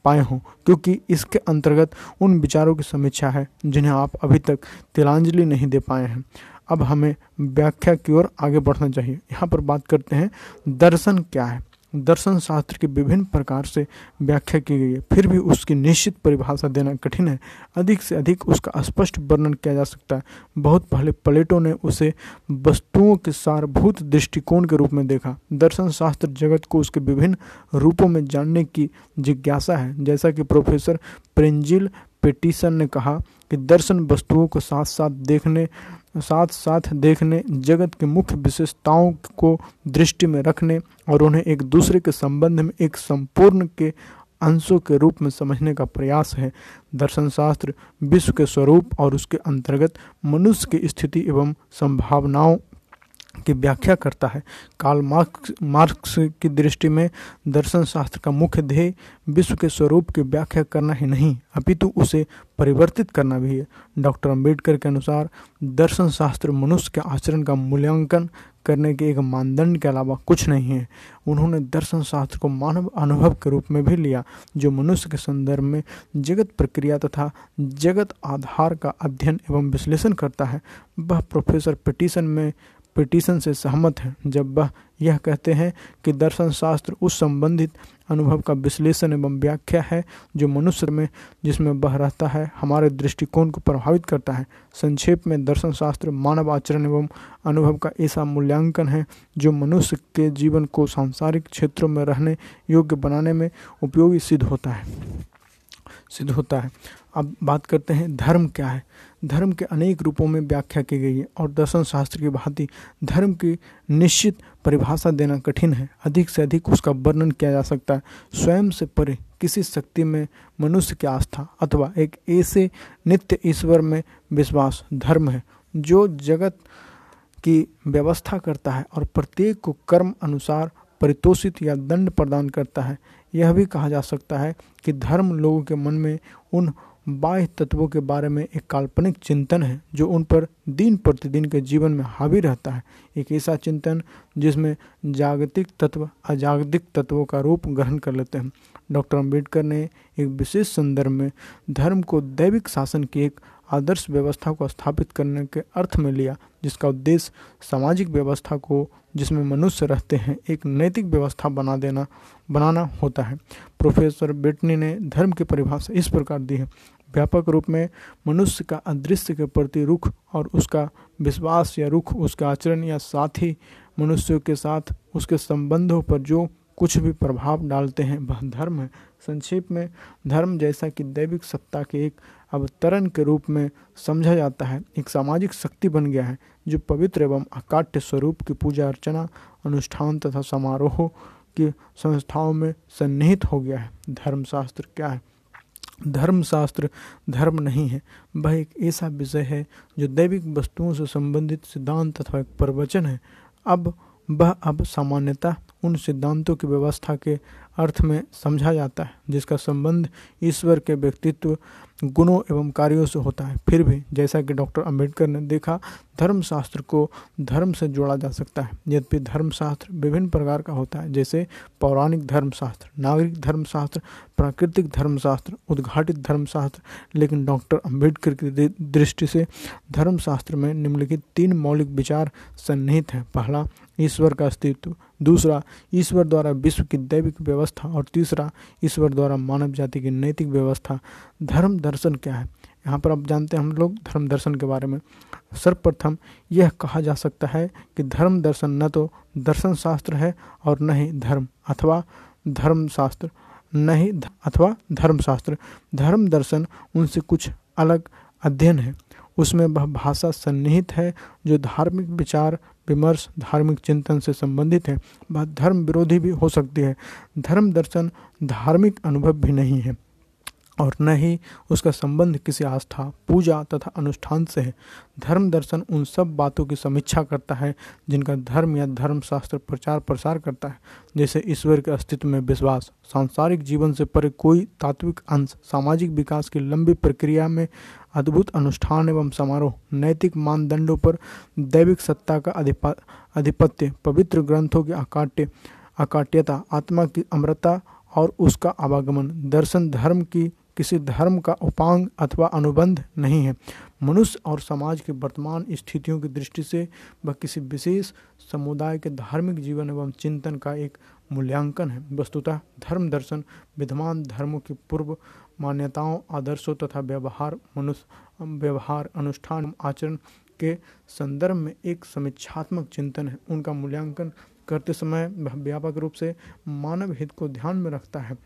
पाए हों, क्योंकि इसके अंतर्गत उन विचारों की समीक्षा है जिन्हें आप अभी तक तिलांजलि नहीं दे पाए हैं। अब हमें व्याख्या की ओर आगे बढ़ना चाहिए। यहाँ पर बात करते हैं, दर्शन क्या है? दर्शन शास्त्र की विभिन्न प्रकार से व्याख्या की गई है। फिर भी उसकी निश्चित परिभाषा देना कठिन है। अधिक से अधिक उसका स्पष्ट वर्णन किया जा सकता है। बहुत पहले प्लेटो ने उसे वस्तुओं के सारभूत दृष्टिकोण के रूप में देखा। दर्शन शास्त्र जगत को उसके विभिन्न रूपों में जानने की जिज्ञासा है। जैसा कि प्रोफेसर प्रेंजिल पेटिसन ने कहा कि दर्शन वस्तुओं को साथ साथ देखने साथ साथ देखने, जगत के मुख्य विशेषताओं को दृष्टि में रखने और उन्हें एक दूसरे के संबंध में एक संपूर्ण के अंशों के रूप में समझने का प्रयास है। दर्शन शास्त्र विश्व के स्वरूप और उसके अंतर्गत मनुष्य की स्थिति एवं संभावनाओं की व्याख्या करता है। काल मार्क्स मार्क्स की दृष्टि में दर्शन शास्त्र का मुख्य ध्येय विश्व के स्वरूप की व्याख्या करना ही नहीं, अपितु उसे परिवर्तित करना भी है। डॉक्टर अंबेडकर के अनुसार दर्शन शास्त्र मनुष्य के आचरण का मूल्यांकन करने के एक मानदंड के अलावा कुछ नहीं है। उन्होंने दर्शन शास्त्र को मानव अनुभव के रूप में भी लिया, जो मनुष्य के संदर्भ में जगत प्रक्रिया तथा जगत आधार का अध्ययन एवं विश्लेषण करता है। वह प्रोफेसर पिटिशन में पिटिशन से सहमत हैं। जब वह यह कहते हैं कि दर्शन शास्त्र उस संबंधित अनुभव का विश्लेषण एवं व्याख्या है जो मनुष्य में, जिसमें वह रहता है, हमारे दृष्टिकोण को प्रभावित करता है। संक्षेप में, दर्शन शास्त्र मानव आचरण एवं अनुभव का ऐसा मूल्यांकन है जो मनुष्य के जीवन को सांसारिक क्षेत्रों में रहने योग्य बनाने में उपयोगी सिद्ध होता है। सिद्ध होता है। अब बात करते हैं, धर्म क्या है? धर्म के अनेक रूपों में व्याख्या की गई है और दर्शन शास्त्र की भांति धर्म की निश्चित परिभाषा देना कठिन है। अधिक से अधिक उसका वर्णन किया जा सकता है। स्वयं से परे किसी शक्ति में मनुष्य की आस्था अथवा एक ऐसे नित्य ईश्वर में विश्वास धर्म है जो जगत की व्यवस्था करता है और प्रत्येक को कर्म अनुसार परितोषित या दंड प्रदान करता है। यह भी कहा जा सकता है कि धर्म लोगों के मन में उन बाह्य तत्वों के बारे में एक काल्पनिक चिंतन है, जो उन पर दिन प्रतिदिन के जीवन में हावी रहता है। एक ऐसा चिंतन जिसमें जागतिक तत्व, अजागतिक तत्वों का रूप ग्रहण कर लेते हैं। डॉक्टर अंबेडकर ने एक विशेष संदर्भ में धर्म को दैविक शासन की एक आदर्श व्यवस्था को स्थापित करने के अर्थ में लिया, जिसका उद्देश्य सामाजिक व्यवस्था को, जिसमें मनुष्य रहते हैं, एक नैतिक व्यवस्था बना देना, बनाना होता है। प्रोफेसर बेटनी ने धर्म की परिभाषा इस प्रकार दी है। व्यापक रूप में मनुष्य का अदृश्य के प्रति रुख और उसका विश्वास या रुख, उसका आचरण या साथी मनुष्यों के साथ उसके संबंधों पर जो कुछ भी प्रभाव डालते हैं, वह धर्म है। संक्षेप में, धर्म जैसा कि दैविक सत्ता के एक अवतरण के रूप में समझा जाता है। एक सामाजिक शक्ति बन गया है, जो पवित्र एवं अकाट्य स्वरूप की पूजा अर्चना, अनुष्ठान तथा समारोहों की संस्थाओं में सन्निहित हो गया है। धर्मशास्त्र क्या है? धर्मशास्त्र धर्म नहीं है। वह एक ऐसा विषय है, जो दैविक वस्तुओं से संबंधित सिद्धांत तथा एक प्रवचन है। अब वह अब सामान्यतः उन सिद्धांतों की व्यवस्था के अर्थ में समझा जाता है, जिसका संबंध ईश्वर के व्यक्तित्व गुणों एवं कार्यों से होता है। फिर भी जैसा कि डॉक्टर अंबेडकर ने देखा, धर्मशास्त्र को धर्म से जोड़ा जा सकता है। यद्यपि धर्मशास्त्र विभिन्न प्रकार का होता है, जैसे पौराणिक धर्मशास्त्र, नागरिक धर्मशास्त्र, प्राकृतिक धर्मशास्त्र, उद्घाटित धर्मशास्त्र, लेकिन डॉक्टर अंबेडकर की दृष्टि से धर्मशास्त्र में निम्नलिखित तीन मौलिक विचार सन्निहित हैं। पहला, ईश्वर का अस्तित्व। दूसरा, ईश्वर द्वारा विश्व की दैविक व्यवस्था। और तीसरा, ईश्वर द्वारा मानव जाति की नैतिक व्यवस्था। धर्म दर्शन क्या है? यहाँ पर आप जानते हैं हम लोग धर्म दर्शन के बारे में। सर्वप्रथम यह कहा जा सकता है कि धर्म दर्शन न तो दर्शन शास्त्र है और न ही धर्म अथवा धर्म शास्त्र न ही अथवा धर्म शास्त्र धर्म दर्शन उनसे कुछ अलग अध्ययन है। उसमें वह भाषा सन्निहित है, जो धार्मिक विचार, विमर्श, धार्मिक चिंतन से संबंधित है। वह धर्म विरोधी भी हो सकती है। धर्म दर्शन धार्मिक अनुभव भी नहीं है। और न ही उसका संबंध किसी आस्था, पूजा तथा अनुष्ठान से है। धर्म दर्शन उन सब बातों की समीक्षा करता है, जिनका धर्म या धर्मशास्त्र प्रचार प्रसार करता है, जैसे ईश्वर के अस्तित्व में विश्वास, सांसारिक जीवन से परे कोई तात्विक अंश, सामाजिक विकास की लंबी प्रक्रिया में अद्भुत अनुष्ठान एवं समारोह, नैतिक मानदंडों पर दैविक सत्ता का अधिपत्य पवित्र ग्रंथों की अकाट्य, अकाट्यता, आत्मा की अमृता और उसका आवागमन। दर्शन धर्म की किसी धर्म का उपांग अथवा अनुबंध नहीं है। मनुष्य और समाज की वर्तमान स्थितियों की दृष्टि से वह किसी विशेष समुदाय के धार्मिक जीवन एवं चिंतन का एक मूल्यांकन है। वस्तुतः धर्म दर्शन, विद्यमान धर्मों की पूर्व मान्यताओं, आदर्शों तथा व्यवहार, मनुष्य, व्यवहार, अनुष्ठान आचरण के संदर्भ में एक समीक्षात्मक चिंतन है। उनका मूल्यांकन करते समय व्यापक रूप से मानव हित को ध्यान में रखता है।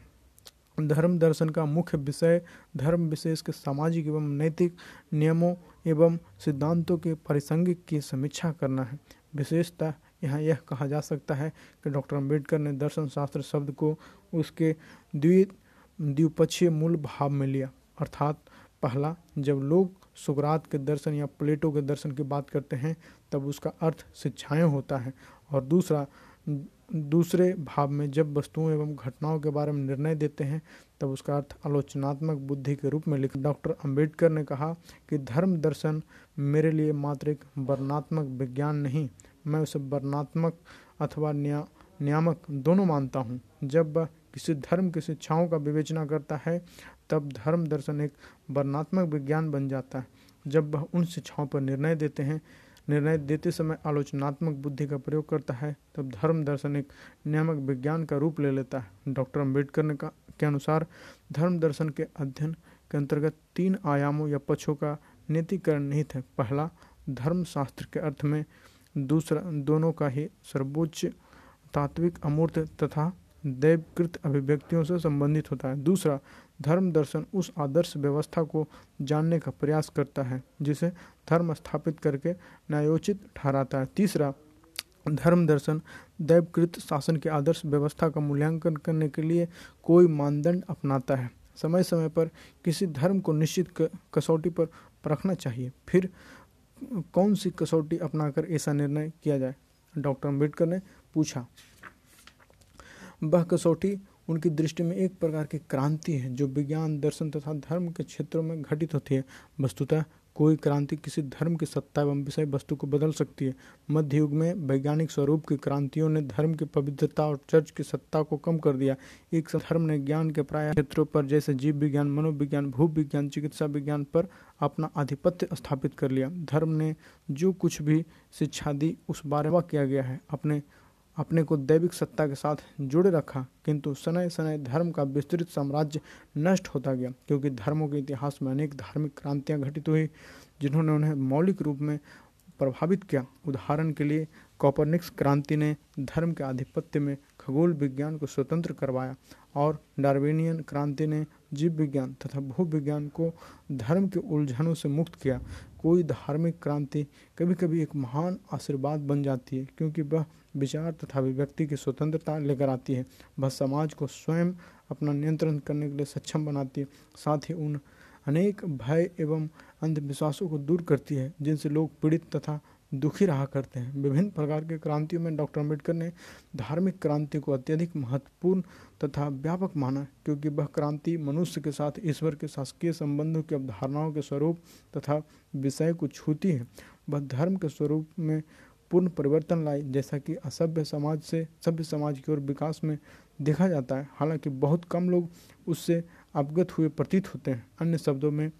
धर्म दर्शन का मुख्य विषय धर्म विशेष के सामाजिक एवं नैतिक नियमों एवं सिद्धांतों के परिसंगिक की समीक्षा करना है। विशेषतः यहाँ यह कहा जा सकता है कि डॉक्टर अंबेडकर ने दर्शन शास्त्र शब्द को उसके द्वि, द्विपक्षीय मूल भाव में लिया। अर्थात पहला, जब लोग सुकरात के दर्शन या प्लेटो के दर्शन की बात करते हैं, तब उसका अर्थ शिक्षाएँ होता है। और दूसरा दूसरे भाव में जब वस्तुओं एवं घटनाओं के बारे में निर्णय देते हैं, तब उसका अर्थ आलोचनात्मक बुद्धि के रूप में लिख। डॉक्टर अंबेडकर ने कहा कि धर्म दर्शन मेरे लिए मात्र एक वर्णात्मक विज्ञान नहीं, मैं उसे वर्णात्मक अथवा न्या, नियामक दोनों मानता हूँ। जब वह किसी धर्म की शिक्षाओं का विवेचना करता है, तब धर्म दर्शन एक वर्णात्मक विज्ञान बन जाता है। जब वह उन शिक्षाओं पर निर्णय देते हैं निर्णय देते समय आलोचनात्मक बुद्धि का प्रयोग करता है, तब धर्म दर्शन एक नियामक विज्ञान का रूप ले लेता है। डॉक्टर अंबेडकर ने का के अनुसार, धर्म दर्शन के अध्ययन के अंतर्गत तीन आयामों या पक्षों का नीतिकरण निहित है। पहला धर्म शास्त्र के अर्थ में दूसरा, दोनों का ही सर्वोच्च तात्विक अमूर्त तथा दैवकृत अभिव्यक्तियों से संबंधित होता है। दूसरा धर्म दर्शन उस आदर्श व्यवस्था को जानने का प्रयास करता है, जिसे धर्म स्थापित करके न्यायोचित ठहराता है। तीसरा, धर्म दर्शन दैवकृत शासन के आदर्श व्यवस्था का मूल्यांकन करने के लिए कोई मानदंड अपनाता है। समय समय पर किसी धर्म को निश्चित कसौटी पर परखना चाहिए। फिर, कौन सी कसौटी अपनाकर ऐसा निर्णय किया जाए? डॉक्टर अंबेडकर ने पूछा। वह कसौटी उनकी दृष्टि में एक प्रकार की क्रांति है, जो विज्ञान, दर्शन तथा धर्म के क्षेत्रों में घटित होती है। वस्तुतः कोई क्रांति किसी धर्म की सत्ता एवं विषय वस्तु को बदल सकती है। मध्य युग में वैज्ञानिक स्वरूप की क्रांतियों ने धर्म की पवित्रता और चर्च की सत्ता को कम कर दिया। एक धर्म ने ज्ञान के प्राय क्षेत्रों पर, जैसे जीव विज्ञान, मनोविज्ञान, भू विज्ञान, चिकित्सा विज्ञान पर अपना आधिपत्य स्थापित कर लिया। धर्म ने जो कुछ भी शिक्षा दी, उस बारे में किया गया है। अपने अपने को दैविक सत्ता के साथ जुड़े रखा, किंतु सनय सनय धर्म का विस्तृत साम्राज्य नष्ट होता गया, क्योंकि धर्मों के इतिहास में अनेक धार्मिक क्रांतियाँ घटित हुई, जिन्होंने उन्हें मौलिक रूप में प्रभावित किया। उदाहरण के लिए, कॉपरनिक्स क्रांति ने धर्म के आधिपत्य में खगोल विज्ञान को स्वतंत्र करवाया, और डार्विनियन क्रांति ने जीव विज्ञान तथा भू विज्ञान को धर्म के उलझनों से मुक्त किया। कोई धार्मिक क्रांति कभी कभी एक महान आशीर्वाद बन जाती है, क्योंकि वह विचार तथा अभिव्यक्ति की स्वतंत्रता लेकर आती है। वह समाज को स्वयं अपना नियंत्रण करने के लिए सक्षम बनाती है। साथ ही उन अनेक भय एवं अंधविश्वासों को दूर करती है, जिनसे लोग पीड़ित तथा दुखी रहा करते हैं। विभिन्न प्रकार के क्रांतियों में डॉक्टर अंबेडकर ने धार्मिक क्रांति को अत्यधिक महत्वपूर्ण तथा व्यापक माना, क्योंकि वह क्रांति मनुष्य के साथ ईश्वर के शासकीय संबंधों की अवधारणाओं के स्वरूप तथा विषय को छूती है। वह धर्म के स्वरूप में पूर्ण परिवर्तन लाई जैसा कि असभ्य समाज से, सभ्य समाज की ओर विकास में देखा जाता है। हालाँकि बहुत कम लोग उससे अवगत हुए प्रतीत होते हैं। अन्य शब्दों में,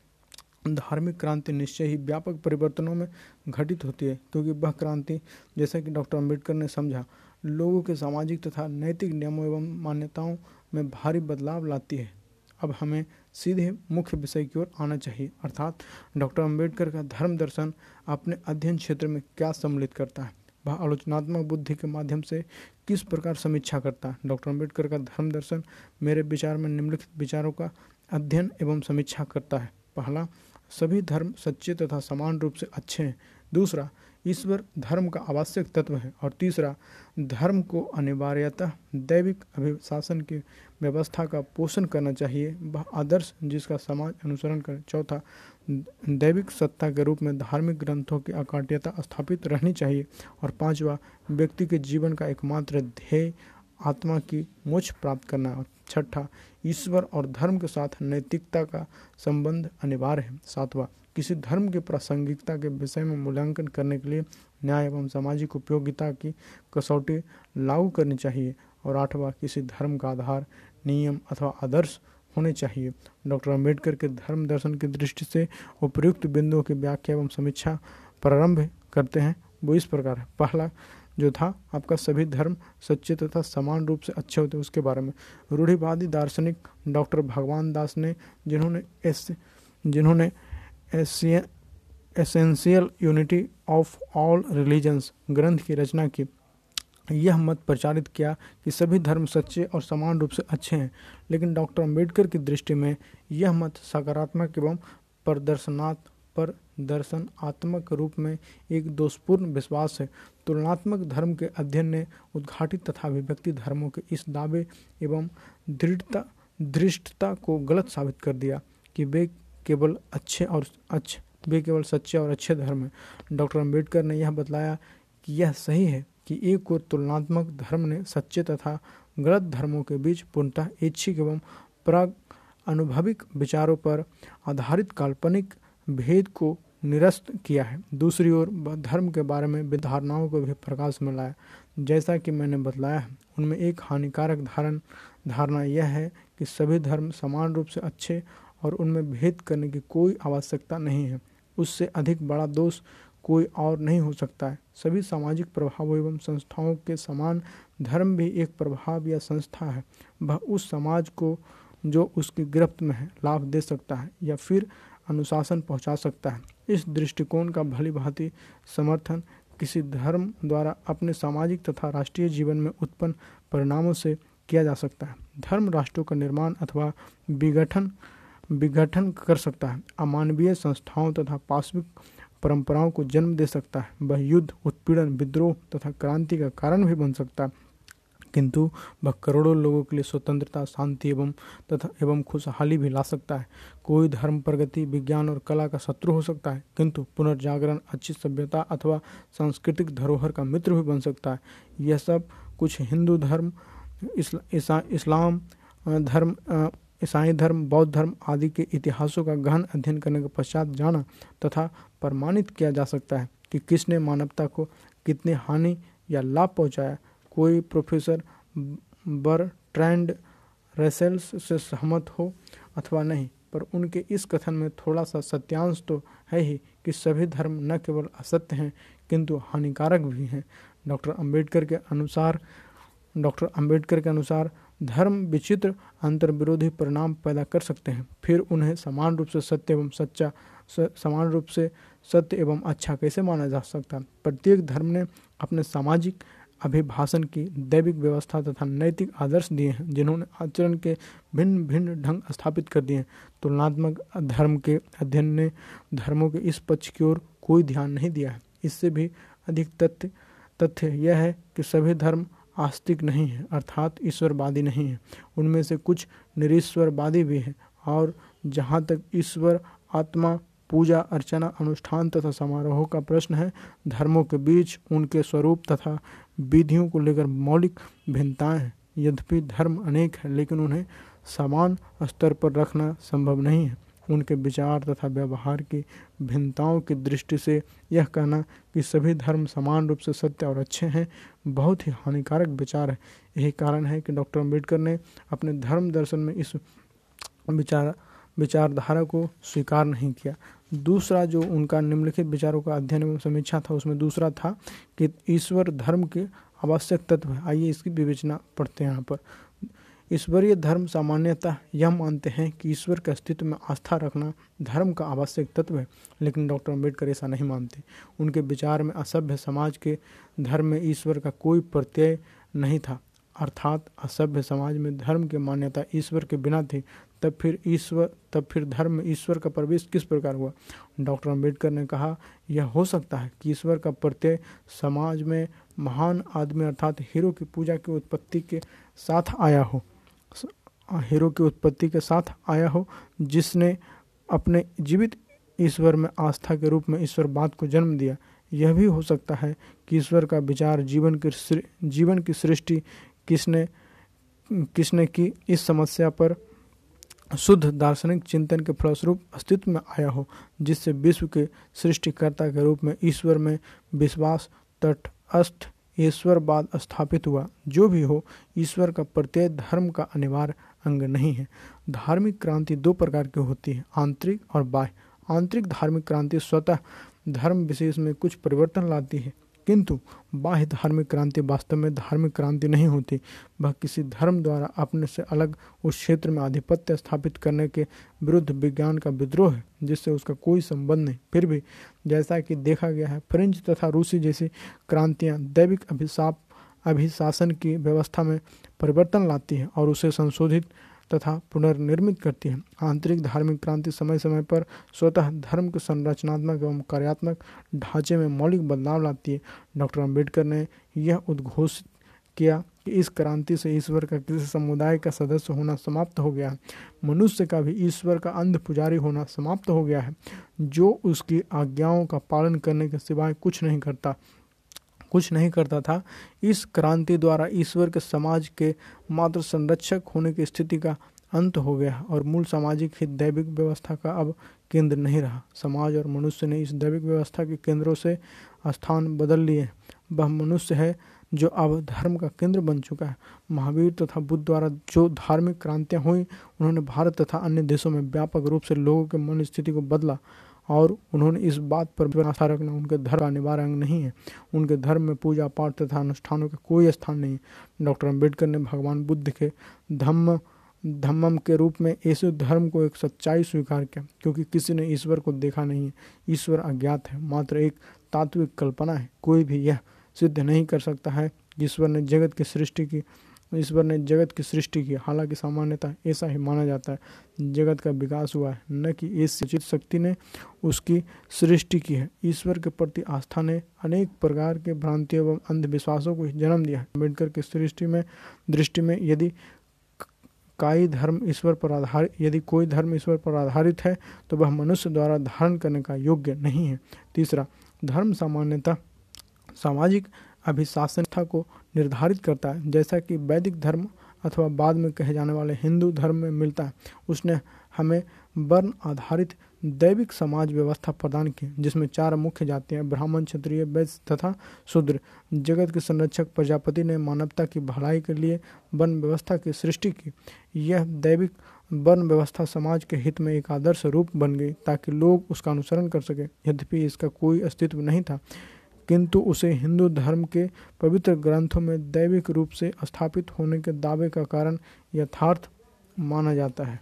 धार्मिक क्रांति निश्चय ही व्यापक परिवर्तनों में घटित होती है, क्योंकि वह क्रांति, जैसा कि डॉक्टर अंबेडकर ने समझा, लोगों के सामाजिक तथा नैतिक नियमों एवं मान्यताओं में भारी बदलाव लाती है। अब हमें सीधे मुख्य विषय की ओर आना चाहिए। अर्थात डॉक्टर अंबेडकर का धर्म दर्शन अपने अध्ययन क्षेत्र में क्या सम्मिलित करता है? वह आलोचनात्मक बुद्धि के माध्यम से किस प्रकार समीक्षा करता है? डॉक्टर अंबेडकर का धर्म दर्शन मेरे विचार में निम्नलिखित विचारों का अध्ययन एवं समीक्षा करता है। पहला, सभी धर्म सच्चे तथा समान रूप से अच्छे हैं। दूसरा ईश्वर धर्म का आवश्यक तत्व है। और तीसरा, धर्म को अनिवार्यतः दैविक अभिशासन की व्यवस्था का पोषण करना चाहिए। वह आदर्श जिसका समाज अनुसरण करे। चौथा, दैविक सत्ता के रूप में धार्मिक ग्रंथों की अकाट्यता स्थापित रहनी चाहिए। और पांचवा, व्यक्ति के जीवन का एकमात्र ध्येय, आत्मा की मोक्ष प्राप्त करना। और छठा, ईश्वर और धर्म के साथ नैतिकता का संबंध अनिवार्य है। सातवां किसी धर्म की प्रासंगिकता के विषय में मूल्यांकन करने के लिए न्याय एवं सामाजिक उपयोगिता की कसौटी लागू करनी चाहिए और आठवां, किसी धर्म का आधार, नियम अथवा आदर्श होने चाहिए। डॉक्टर अंबेडकर के धर्म दर्शन की दृष्टि से उपयुक्त बिंदुओं की व्याख्या एवं समीक्षा प्रारंभ करते हैं। वो इस प्रकार है। पहला जो था, आपका सभी धर्म सच्चे तथा समान रूप से अच्छे होते हैं, उसके बारे में। रूढ़िवादी दार्शनिक डॉक्टर भगवान दास ने, जिन्होंने एस जिन्होंने essential unity of all religions ग्रंथ की रचना की। यह मत प्रचारित किया कि सभी धर्म सच्चे और समान रूप से अच्छे हैं, लेकिन डॉक्टर अंबेडकर की दृष्टि में यह मत सकारात्मक एवं प्रदर्शनात् पर दर्शनात्मक रूप में एक दोषपूर्ण विश्वास है। तुलनात्मक धर्म के अध्ययन ने उद्घाटित तथा अभिव्यक्ति धर्मों के इस दावे एवं दृढ़ता, दृष्टता को गलत साबित कर दिया कि वे केवल अच्छे और अच्छे वे केवल सच्चे और अच्छे धर्म हैं। डॉक्टर अंबेडकर ने यह बतलाया कि यह सही है कि एक और तुलनात्मक धर्म ने सच्चे तथा गलत धर्मों के बीच पूर्णतः ऐच्छिक एवं प्राग अनुभविक विचारों पर आधारित काल्पनिक भेद को निरस्त किया है। दूसरी ओर धर्म के बारे में धारणाओं को भी प्रकाश में लाया। जैसा कि मैंने बतलाया है उनमें एक हानिकारक धारण, धारणा यह है कि सभी धर्म समान रूप से अच्छे और उनमें भेद करने की कोई आवश्यकता नहीं है। उससे अधिक बड़ा दोष कोई और नहीं हो सकता है। सभी सामाजिक प्रभावों एवं संस्थाओं के समान धर्म भी एक प्रभाव या संस्था है। वह उस समाज को जो उसकी गिरफ्त में है, लाभ दे सकता है या फिर अनुशासन पहुँचा सकता है। इस दृष्टिकोण का भली भांति समर्थन किसी धर्म द्वारा अपने सामाजिक तथा राष्ट्रीय जीवन में उत्पन्न परिणामों से किया जा सकता है। धर्म राष्ट्रों का निर्माण अथवा विघटन विघटन कर सकता है। अमानवीय संस्थाओं तथा पाश्विक परंपराओं को जन्म दे सकता है। वह युद्ध उत्पीड़न विद्रोह तथा क्रांति का कारण भी बन सकता है। किंतु वह करोड़ों लोगों के लिए स्वतंत्रता शांति एवं तथा एवं खुशहाली भी ला सकता है। कोई धर्म प्रगति विज्ञान और कला का शत्रु हो सकता है। किंतु पुनर्जागरण अच्छी सभ्यता अथवा सांस्कृतिक धरोहर का मित्र भी बन सकता है। यह सब कुछ हिंदू धर्म इस्ला, इस्लाम धर्म ईसाई धर्म, बौद्ध धर्म आदि के इतिहासों का गहन अध्ययन करने के पश्चात जाना तथा प्रमाणित किया जा सकता है कि किसने मानवता को कितने हानि या लाभ पहुँचाया। कोई प्रोफेसर बर ट्रेंड रेसेल्स से सहमत हो अथवा नहीं, पर उनके इस कथन में थोड़ा सा सत्यांश तो है ही कि सभी धर्म न केवल असत्य हैं, किंतु हानिकारक भी हैं। डॉक्टर अंबेडकर के अनुसार, डॉक्टर अंबेडकर के अनुसार धर्म, विचित्र अंतर विरोधी परिणाम पैदा कर सकते हैं। फिर उन्हें समान रूप से सत्य एवं सच्चा समान रूप से सत्य एवं अच्छा कैसे माना जा सकता? है प्रत्येक धर्म ने अपने सामाजिक अभिभाषण की दैविक व्यवस्था तथा नैतिक आदर्श दिए हैं, जिन्होंने आचरण के भिन्न भिन्न ढंग स्थापित कर दिए हैं। तुलनात्मक धर्म के अध्ययन ने धर्मों के इस पक्ष की ओर कोई ध्यान नहीं दिया है। इससे भी अधिक तथ्य तथ्य यह है कि सभी धर्म आस्तिक नहीं है, अर्थात ईश्वरवादी नहीं है। उनमें से कुछ निरीश्वरवादी भी हैं और जहाँ तक ईश्वर, आत्मा, पूजा, अर्चना, अनुष्ठान तथा समारोहों का प्रश्न है, धर्मों के बीच उनके स्वरूप तथा विधियों को लेकर मौलिक भिन्नताएँ हैं। यद्यपि धर्म अनेक है, लेकिन उन्हें समान स्तर पर रखना संभव नहीं है। उनके विचार तथा व्यवहार की भिन्नताओं की दृष्टि से यह कहना कि सभी धर्म समान रूप से सत्य और अच्छे हैं, बहुत ही हानिकारक विचार है। यही कारण है कि डॉक्टर अंबेडकर ने अपने धर्म दर्शन में इस विचार, विचारधारा को स्वीकार नहीं किया। दूसरा जो उनका निम्नलिखित विचारों का अध्ययन एवं समीक्षा था, उसमें दूसरा था कि ईश्वर धर्म के आवश्यक तत्व है। आइए इसकी विवेचना पढ़ते हैं यहाँ पर। ईश्वरीय धर्म सामान्यतः यह मानते हैं कि ईश्वर के अस्तित्व में आस्था रखना धर्म का आवश्यक तत्व है, लेकिन डॉक्टर अंबेडकर ऐसा नहीं मानते। उनके विचार में असभ्य समाज के धर्म में ईश्वर का कोई प्रत्यय नहीं था। अर्थात असभ्य समाज में धर्म की मान्यता ईश्वर के बिना थी, तब फिर ईश्वर, तब फिर धर्म में ईश्वर का प्रवेश किस प्रकार हुआ? डॉक्टर अंबेडकर ने कहा, यह हो सकता है कि ईश्वर का प्रत्यय समाज में महान आदमी अर्थात हीरो की पूजा की उत्पत्ति के साथ आया हो। हीरो की उत्पत्ति के साथ आया हो, जिसने अपने जीवित ईश्वर में आस्था के रूप में ईश्वर ईश्वरवाद को जन्म दिया। यह भी हो सकता है कि ईश्वर का विचार जीवन की जीवन की सृष्टि किसने किसने की, इस समस्या पर शुद्ध दार्शनिक चिंतन के फलस्वरूप अस्तित्व में आया हो, जिससे विश्व के सृष्टिकर्ता के रूप में ईश्वर में विश्वास तटस्थ ईश्वरवाद स्थापित हुआ। जो भी हो, ईश्वर का प्रत्येक धर्म का अनिवार्य अंग नहीं है। धार्मिक क्रांति दो प्रकार की होती है, आंतरिक और बाह्य। आंतरिक धार्मिक क्रांति स्वतः धर्म विशेष में कुछ परिवर्तन लाती है, किंतु बाह्य धार्मिक क्रांति वास्तव में धार्मिक क्रांति नहीं होती, वह किसी धर्म द्वारा अपने से अलग उस क्षेत्र में आधिपत्य स्थापित करने के विरुद्ध विज्ञान का विद्रोह है, जिससे उसका कोई संबंध नहीं। फिर भी जैसा कि देखा गया है, फ्रेंच तथा रूसी जैसी क्रांतियाँ दैविक अभिशाप अभिशासन की व्यवस्था में परिवर्तन लाती है और उसे संशोधित तथा पुनर्निर्मित करती है। आंतरिक धार्मिक क्रांति समय समय पर स्वतः धर्म के संरचनात्मक एवं कार्यात्मक ढांचे में मौलिक बदलाव लाती है। डॉक्टर अंबेडकर ने यह उद्घोषित किया कि इस क्रांति से ईश्वर का किसी समुदाय का सदस्य होना समाप्त हो गया है। मनुष्य का भी ईश्वर का अंध पुजारी होना समाप्त हो गया है। जो उसकी आज्ञाओं का पालन करने के सिवाय कुछ नहीं करता कुछ नहीं करता था। इस क्रांति द्वारा ईश्वर के समाज के मात्र संरक्षक होने की स्थिति का अंत हो गया और मूल सामाजिक हित दैविक व्यवस्था का अब केंद्र नहीं रहा। समाज और मनुष्य ने इस दैविक व्यवस्था के केंद्रों से स्थान बदल लिए। वह मनुष्य है जो अब धर्म का केंद्र बन चुका है। महावीर तथा बुद्ध द्वारा जो धार्मिक क्रांतियाँ हुई, उन्होंने भारत तथा अन्य देशों में व्यापक रूप से लोगों के मन स्थिति को बदला। और उन्होंने इस बात पर आशा रखना, उनके धर्म का अंग नहीं है। उनके धर्म में पूजा पाठ तथा अनुष्ठानों का कोई स्थान नहीं है। डॉक्टर अंबेडकर ने भगवान बुद्ध के धम्म, धम्मम के रूप में ऐसे धर्म को एक सच्चाई स्वीकार किया, क्योंकि किसी ने ईश्वर को देखा नहीं है। ईश्वर अज्ञात है, मात्र एक तात्विक कल्पना है। कोई भी यह सिद्ध नहीं कर सकता है ईश्वर ने जगत की सृष्टि की ईश्वर ने जगत की सृष्टि की, हालाँकि सामान्यतः ऐसा ही माना जाता है। जगत का विकास हुआ है, न कि इस उचित शक्ति ने उसकी सृष्टि की है। ईश्वर के प्रति आस्था ने अनेक प्रकार के भ्रांतियों एवं अंधविश्वासों को जन्म दिया है। अंबेडकर की सृष्टि में, दृष्टि में यदि काई धर्म ईश्वर पर आधारित यदि कोई धर्म ईश्वर पर आधारित है तो वह मनुष्य द्वारा धारण करने का योग्य नहीं है। तीसरा, धर्म सामान्यतः सामाजिक अभिशासनता को निर्धारित करता है। जैसा कि वैदिक धर्म अथवा बाद में कहे जाने वाले हिंदू धर्म में मिलता है, उसने हमें वर्ण आधारित दैविक समाज व्यवस्था प्रदान की, जिसमें चार मुख्य जातियाँ ब्राह्मण, क्षत्रिय वैश्य तथा शूद्र। जगत के संरक्षक प्रजापति ने मानवता की भलाई के लिए वर्ण व्यवस्था की सृष्टि की। यह दैविक वर्ण व्यवस्था समाज के हित में एक आदर्श रूप बन गई, ताकि लोग उसका अनुसरण कर सके। यद्यपि इसका कोई अस्तित्व नहीं था किंतु उसे हिंदू धर्म के पवित्र ग्रंथों में दैविक रूप से स्थापित होने के दावे का कारण यथार्थ माना जाता है।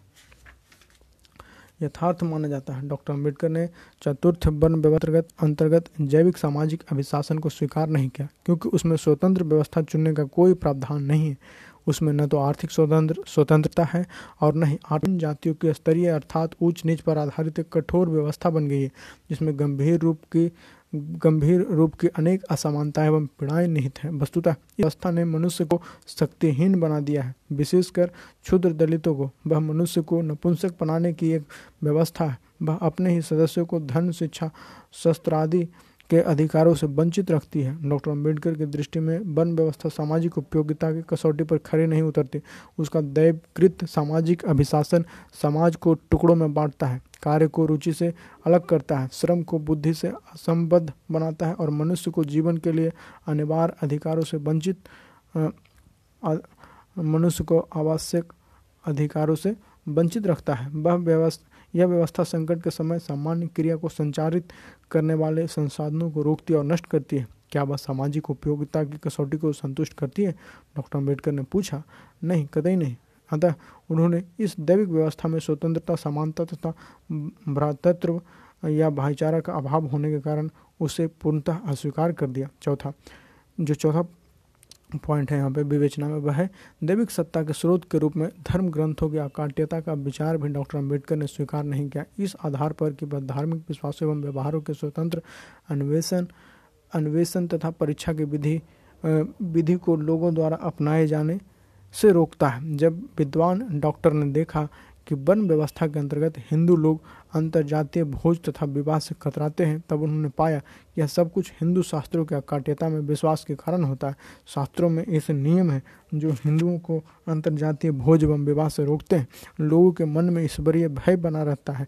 यथार्थ माना जाता है। डॉक्टर अंबेडकर ने चतुर्थ वन व्यवस्था अंतर्गत जैविक सामाजिक अभिशासन को स्वीकार नहीं किया, क्योंकि उसमें स्वतंत्र व्यवस्था चुनने का कोई प्रावधान नहीं है। उसमें न तो आर्थिक स्वतंत्र, स्वतंत्रता है और न ही आठ जातियों की स्तरीय अर्थात ऊंच नीच पर आधारित कठोर व्यवस्था बन गई है, जिसमें गंभीर रूप की गंभीर रूप की अनेक असमानताएँ एवं पीड़ाएँ निहित हैं। वस्तुतः व्यवस्था ने मनुष्य को शक्तिहीन बना दिया है। विशेषकर क्षुद्र दलितों को। वह मनुष्य को नपुंसक बनाने की एक व्यवस्था है। वह अपने ही सदस्यों को धन, शिक्षा शस्त्र आदि के अधिकारों से वंचित रखती है। डॉक्टर अंबेडकर की दृष्टि में वन व्यवस्था सामाजिक उपयोगिता की कसौटी पर खड़े नहीं उतरती। उसका दैवकृत सामाजिक अभिशासन समाज को टुकड़ों में बांटता है, कार्य को रुचि से अलग करता है, श्रम को बुद्धि से असंबद्ध बनाता है और मनुष्य को जीवन के लिए अनिवार्य अधिकारों से वंचित मनुष्य को आवश्यक अधिकारों से वंचित रखता है। वह व्यवस्था यह व्यवस्था संकट के समय सामान्य क्रिया को संचारित करने वाले संसाधनों को रोकती और नष्ट करती है। क्या वह सामाजिक उपयोगिता की कसौटी को संतुष्ट करती है? डॉक्टर अंबेडकर ने पूछा, नहीं, कतई नहीं। अतः उन्होंने इस दैविक व्यवस्था में स्वतंत्रता, समानता तथा भ्रातृत्व या भाईचारा का अभाव होने के कारण उसे पूर्णतः अस्वीकार कर दिया। चौथा, जो चौथा पॉइंट है यहाँ पे विवेचना में वह है, दैविक सत्ता के स्रोत के रूप में धर्म ग्रंथों की अकाट्यता का विचार भी डॉक्टर अंबेडकर ने स्वीकार नहीं किया। इस आधार पर कि वह धार्मिक विश्वासों एवं व्यवहारों के स्वतंत्र अन्वेषण अन्वेषण तथा परीक्षा की विधि विधि को लोगों द्वारा अपनाए जाने से रोकता है। जब विद्वान डॉक्टर ने देखा कि वन व्यवस्था के अंतर्गत हिंदू लोग अंतर्जातीय भोज तथा विवाह से कतराते हैं, तब उन्होंने पाया कि यह सब कुछ हिंदू शास्त्रों के अकाट्यता में विश्वास के कारण होता है। शास्त्रों में ऐसे नियम हैं जो हिंदुओं को अंतर्जातीय भोज एवं विवाह से रोकते हैं। लोगों के मन में ईश्वरीय भय बना रहता है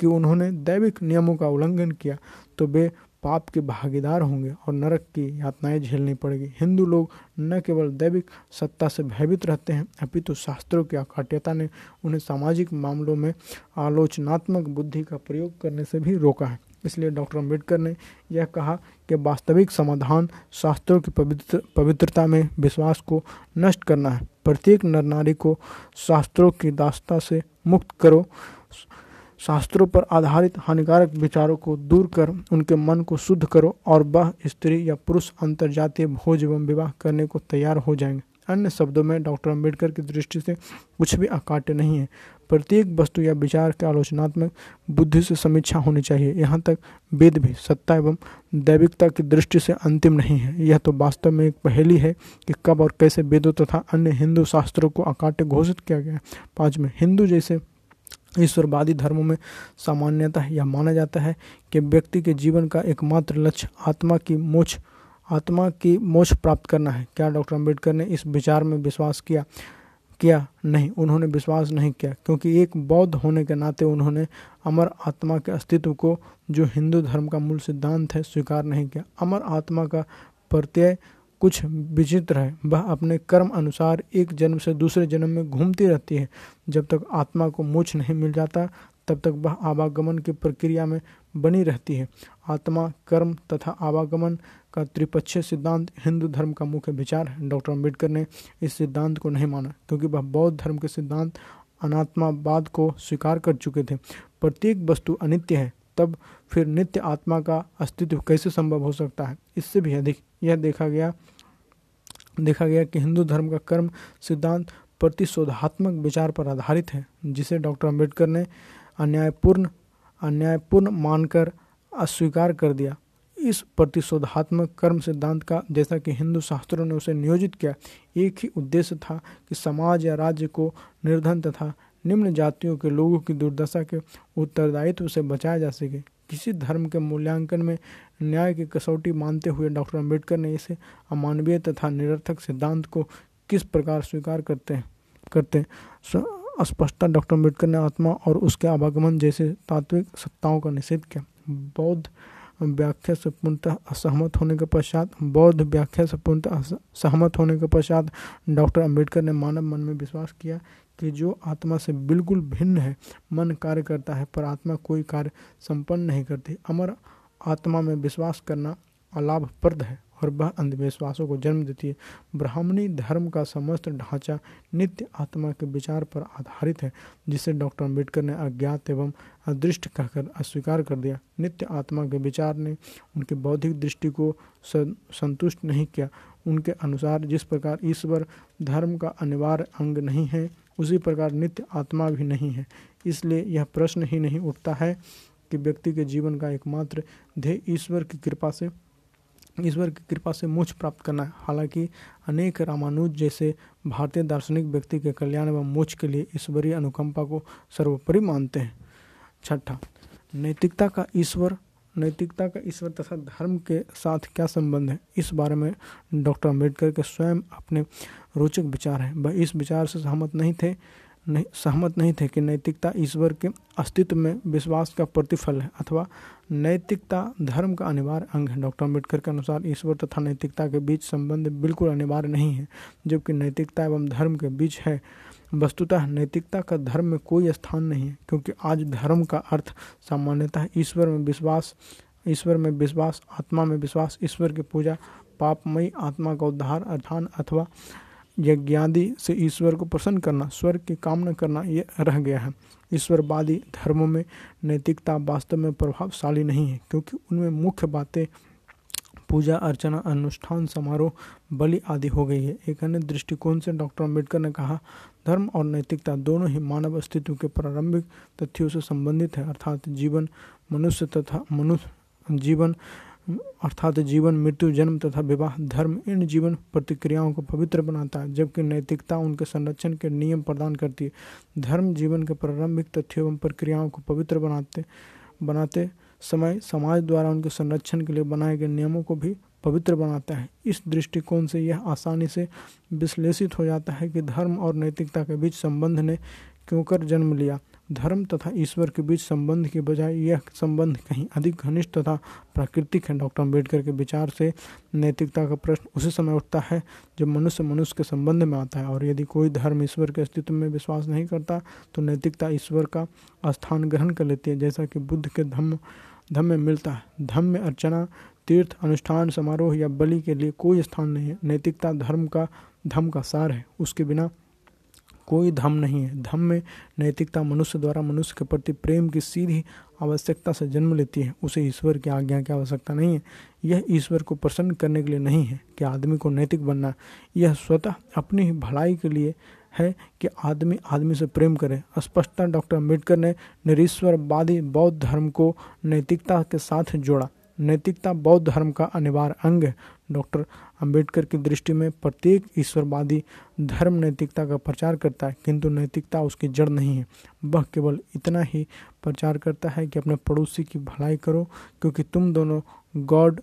कि उन्होंने दैविक नियमों का उल्लंघन किया तो वे पाप के भागीदार होंगे और नरक की यातनाएँ झेलनी पड़ेगी। हिंदू लोग न केवल दैविक सत्ता से भयभीत रहते हैं, अपितु शास्त्रों की अकाट्यता ने उन्हें सामाजिक मामलों में आलोचनात्मक बुद्धि का प्रयोग करने से भी रोका है। इसलिए डॉक्टर अंबेडकर ने यह कहा कि वास्तविक समाधान शास्त्रों की पवित्र, पवित्रता में विश्वास को नष्ट करना है। प्रत्येक नर नारी को शास्त्रों की दास्ता से मुक्त करो। शास्त्रों पर आधारित हानिकारक विचारों को दूर कर उनके मन को शुद्ध करो और वह स्त्री या पुरुष अंतर्जातीय भोज एवं विवाह करने को तैयार हो जाएँगे। अन्य शब्दों में डॉक्टर अंबेडकर की दृष्टि से कुछ भी अकाट्य नहीं है। प्रत्येक वस्तु या विचार के आलोचनात्मक बुद्धि से समीक्षा होनी चाहिए। यहाँ तक वेद भी सत्ता एवं दैविकता की दृष्टि से अंतिम नहीं है। यह तो वास्तव में एक पहेली है कि कब और कैसे वेदों तथा अन्य हिंदू शास्त्रों को अकाट्य घोषित किया गया है। पाँच में हिंदू जैसे ईश्वरवादी धर्मों में सामान्यतः यह माना जाता है कि व्यक्ति के जीवन का एकमात्र लक्ष्य आत्मा की मोक्ष, आत्मा की मोक्ष प्राप्त करना है। क्या डॉक्टर अंबेडकर ने इस विचार में विश्वास किया? किया नहीं। उन्होंने विश्वास नहीं किया, क्योंकि एक बौद्ध होने के नाते उन्होंने अमर आत्मा के अस्तित्व को, जो हिंदू धर्म का मूल सिद्धांत है, स्वीकार नहीं किया। अमर आत्मा का प्रत्यय कुछ विचित्र है। वह अपने कर्म अनुसार एक जन्म से दूसरे जन्म में घूमती रहती है। जब तक आत्मा को मोक्ष नहीं मिल जाता, तब तक वह आवागमन की प्रक्रिया में बनी रहती है। आत्मा, कर्म तथा आवागमन का त्रिपक्षीय सिद्धांत हिंदू धर्म का मुख्य विचार है। डॉक्टर अंबेडकर ने इस सिद्धांत को नहीं माना, क्योंकि वह बौद्ध धर्म के सिद्धांत अनात्मावाद को स्वीकार कर चुके थे। प्रत्येक वस्तु अनित्य है, तब फिर नित्य आत्मा का अस्तित्व कैसे संभव हो सकता है? इससे भी अधिक यह देखा गया देखा गया कि हिंदू धर्म का कर्म सिद्धांत प्रतिशोधात्मक विचार पर आधारित है, जिसे डॉक्टर अंबेडकर ने अन्यायपूर्ण अन्यायपूर्ण मानकर अस्वीकार कर दिया। इस प्रतिशोधात्मक कर्म सिद्धांत का, जैसा कि हिंदू शास्त्रों ने उसे नियोजित किया, एक ही उद्देश्य था कि समाज या राज्य को निर्धन तथा निम्न जातियों के लोगों की दुर्दशा के उत्तरदायित्व से बचाया जा सके। किसी धर्म के मूल्यांकन में न्याय की कसौटी मानते हुए डॉक्टर अंबेडकर ने इसे अमानवीय तथा निरर्थक सिद्धांत को किस प्रकार स्वीकार करते हैं, करते स्पष्टता डॉक्टर अंबेडकर ने आत्मा और उसके आवागमन जैसे तात्विक सत्ताओं का निषेध किया। बौद्ध व्याख्या से पूर्णतः असहमत होने के पश्चात, बौद्ध व्याख्या से पूर्णतः सहमत होने के पश्चात डॉक्टर अंबेडकर ने मानव मन में विश्वास किया कि जो आत्मा से बिल्कुल भिन्न है, मन कार्य करता है, पर आत्मा कोई कार्य संपन्न नहीं करती। अमर आत्मा में विश्वास करना अलाभप्रद है और वह अंधविश्वासों को जन्म देती है। ब्राह्मणी धर्म का समस्त ढांचा नित्य आत्मा के विचार पर आधारित है, जिसे डॉक्टर अंबेडकर ने अज्ञात एवं अदृष्ट कहकर अस्वीकार कर दिया। नित्य आत्मा के विचार ने उनकी बौद्धिक दृष्टि को संतुष्ट नहीं किया। उनके अनुसार जिस प्रकार ईश्वर धर्म का अनिवार्य अंग नहीं है, उसी प्रकार नित्य आत्मा भी नहीं है। इसलिए यह प्रश्न ही नहीं उठता है कि व्यक्ति के जीवन का एकमात्र ध्येय ईश्वर की कृपा से, ईश्वर की कृपा से मोक्ष प्राप्त करना है। हालाँकि अनेक रामानुज जैसे भारतीय दार्शनिक व्यक्ति के कल्याण एवं मोक्ष के लिए ईश्वरीय अनुकंपा को सर्वोपरि मानते हैं। छठा, नैतिकता का ईश्वर, नैतिकता का ईश्वर तथा धर्म के साथ क्या संबंध है? इस बारे में डॉक्टर अंबेडकर के स्वयं अपने रोचक विचार हैं। वह इस विचार से सहमत नहीं थे नहीं, सहमत नहीं थे कि नैतिकता ईश्वर के अस्तित्व में विश्वास का प्रतिफल है अथवा नैतिकता धर्म का अनिवार्य अंग है। डॉक्टर अंबेडकर के अनुसार ईश्वर तथा नैतिकता के बीच संबंध बिल्कुल अनिवार्य नहीं है, जबकि नैतिकता एवं धर्म के बीच है। वस्तुतः नैतिकता का धर्म में कोई स्थान नहीं है, क्योंकि आज धर्म का अर्थ सामान्यतः ईश्वर में विश्वास, ईश्वर में विश्वास, आत्मा में विश्वास, ईश्वर की पूजा, पापमयी आत्मा का उद्धार, अर्थान अथवा यज्ञादि से ईश्वर को प्रसन्न करना, स्वर्ग की कामना करना, ये रह गया है। ईश्वरवादी धर्मों में नैतिकता वास्तव में प्रभावशाली नहीं है, क्योंकि उनमें मुख्य बातें पूजा, अर्चना, अनुष्ठान, समारोह, बलि आदि हो गई है। एक अन्य दृष्टिकोण से डॉक्टर अंबेडकर ने कहा, धर्म और नैतिकता दोनों ही मानव अस्तित्व के प्रारंभिक तथ्यों से संबंधित है, अर्थात जीवन, मनुष्य तथा मनुष्य, जीवन अर्थात जीवन, मृत्यु, जन्म तथा विवाह, धर्म, इन जीवन प्रतिक्रियाओं को पवित्र बनाता है, जबकि नैतिकता उनके संरक्षण के नियम प्रदान करती है। धर्म जीवन के प्रारंभिक तथ्यों एवं प्रक्रियाओं को पवित्र बनाते बनाते समय समाज द्वारा उनके संरक्षण के लिए बनाए गए नियमों को भी पवित्र बनाता है। इस दृष्टिकोण से यह आसानी से विश्लेषित हो जाता है कि धर्म और नैतिकता के बीच संबंध ने क्यों कर जन्म लिया। धर्म तथा ईश्वर के बीच संबंध के बजाय यह संबंध कहीं अधिक घनिष्ठ तथा प्राकृतिक है। डॉक्टर अंबेडकर के विचार से नैतिकता का प्रश्न उसी समय उठता है जब मनुष्य मनुष्य के संबंध में आता है और यदि कोई धर्म ईश्वर के अस्तित्व में विश्वास नहीं करता तो नैतिकता ईश्वर का स्थान ग्रहण कर लेती है, जैसा कि बुद्ध के धम्म धम में मिलता है। धम में अर्चना, तीर्थ, अनुष्ठान, समारोह या बलि के लिए कोई स्थान नहीं है। नैतिकता धर्म का धम का सार है। उसके बिना कोई धम नहीं है। धम में नैतिकता मनुष्य द्वारा मनुष्य के प्रति प्रेम की सीधी आवश्यकता से जन्म लेती है। उसे ईश्वर की आज्ञा की आवश्यकता नहीं है। यह ईश्वर को प्रसन्न करने के लिए नहीं है कि आदमी को नैतिक बनना। यह स्वतः अपनी ही भलाई के लिए है कि आदमी आदमी से प्रेम करे। स्पष्टता डॉक्टर अंबेडकर ने निरीश्वरवादी बौद्ध धर्म को नैतिकता के साथ जोड़ा। नैतिकता बौद्ध धर्म का अनिवार्य अंग है। डॉक्टर अंबेडकर की दृष्टि में प्रत्येक ईश्वरवादी धर्म नैतिकता का प्रचार करता है, किंतु नैतिकता उसकी जड़ नहीं है। वह केवल इतना ही प्रचार करता है कि अपने पड़ोसी की भलाई करो, क्योंकि तुम दोनों गॉड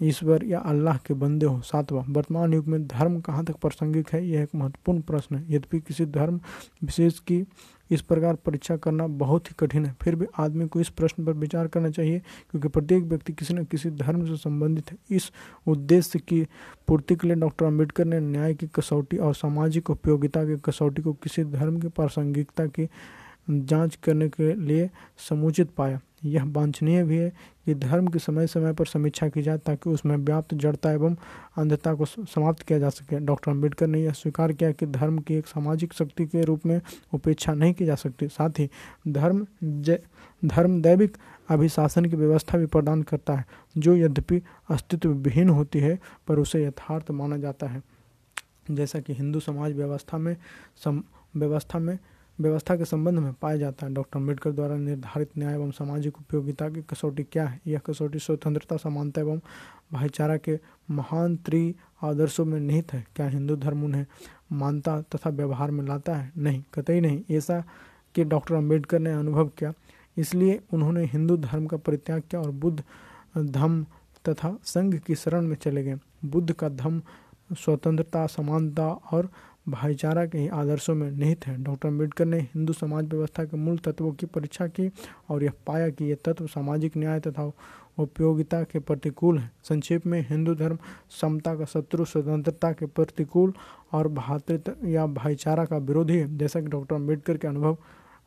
ईश्वर या अल्लाह के बंदे हो। सातवां, वर्तमान युग में धर्म कहाँ तक प्रासंगिक है? यह एक महत्वपूर्ण प्रश्न है। यद्यपि किसी धर्म विशेष की इस प्रकार परीक्षा करना बहुत ही कठिन है, फिर भी आदमी को इस प्रश्न पर विचार करना चाहिए, क्योंकि प्रत्येक व्यक्ति किसी न किसी धर्म से संबंधित है। इस उद्देश्य की पूर्ति के लिए डॉक्टर अंबेडकर ने न्याय की कसौटी और सामाजिक उपयोगिता की कसौटी को किसी धर्म की प्रासंगिकता की जाँच करने के लिए समुचित पाया। यह वांछनीय भी है कि धर्म की समय समय पर समीक्षा की जाए ताकि उसमें व्याप्त जड़ता एवं अंधता को समाप्त किया जा सके। डॉक्टर अंबेडकर ने यह स्वीकार किया कि धर्म की एक सामाजिक शक्ति के रूप में उपेक्षा नहीं की जा सकती। साथ ही धर्म धर्म दैविक अभिशासन की व्यवस्था भी प्रदान करता है, जो यद्यपि अस्तित्व विहीन होती है, पर उसे यथार्थ माना जाता है। जैसा कि हिंदू समाज व्यवस्था में सम, व्यवस्था में व्यवस्था के संबंध में पाया जाता है। डॉक्टर अंबेडकर द्वारा निर्धारित न्याय एवं सामाजिक उपयोगिता की कसौटी क्या है? यह कसौटी स्वतंत्रता, समानता एवं भाईचारा के महान त्रि आदर्शों में निहित है। क्या हिंदू धर्म उन्हें मानता तथा व्यवहार में लाता है? नहीं, कतई नहीं। ऐसा कि डॉक्टर अंबेडकर ने अनुभव किया। इसलिए उन्होंने हिंदू धर्म का परित्याग किया और बुद्ध धम्म तथा संघ की शरण में चले गए। बुद्ध का धम्म स्वतंत्रता, समानता और भाईचारा के ही आदर्शों में निहित है। डॉक्टर अंबेडकर ने हिंदू समाज व्यवस्था के मूल तत्वों की परीक्षा की और यह पाया कि ये तत्व सामाजिक न्याय तथा उपयोगिता के प्रतिकूल है। संक्षेप में, हिंदू धर्म समता का शत्रु, स्वतंत्रता के प्रतिकूल और भातृत्व या भाईचारा का विरोधी है, जैसा कि डॉक्टर अंबेडकर के अनुभव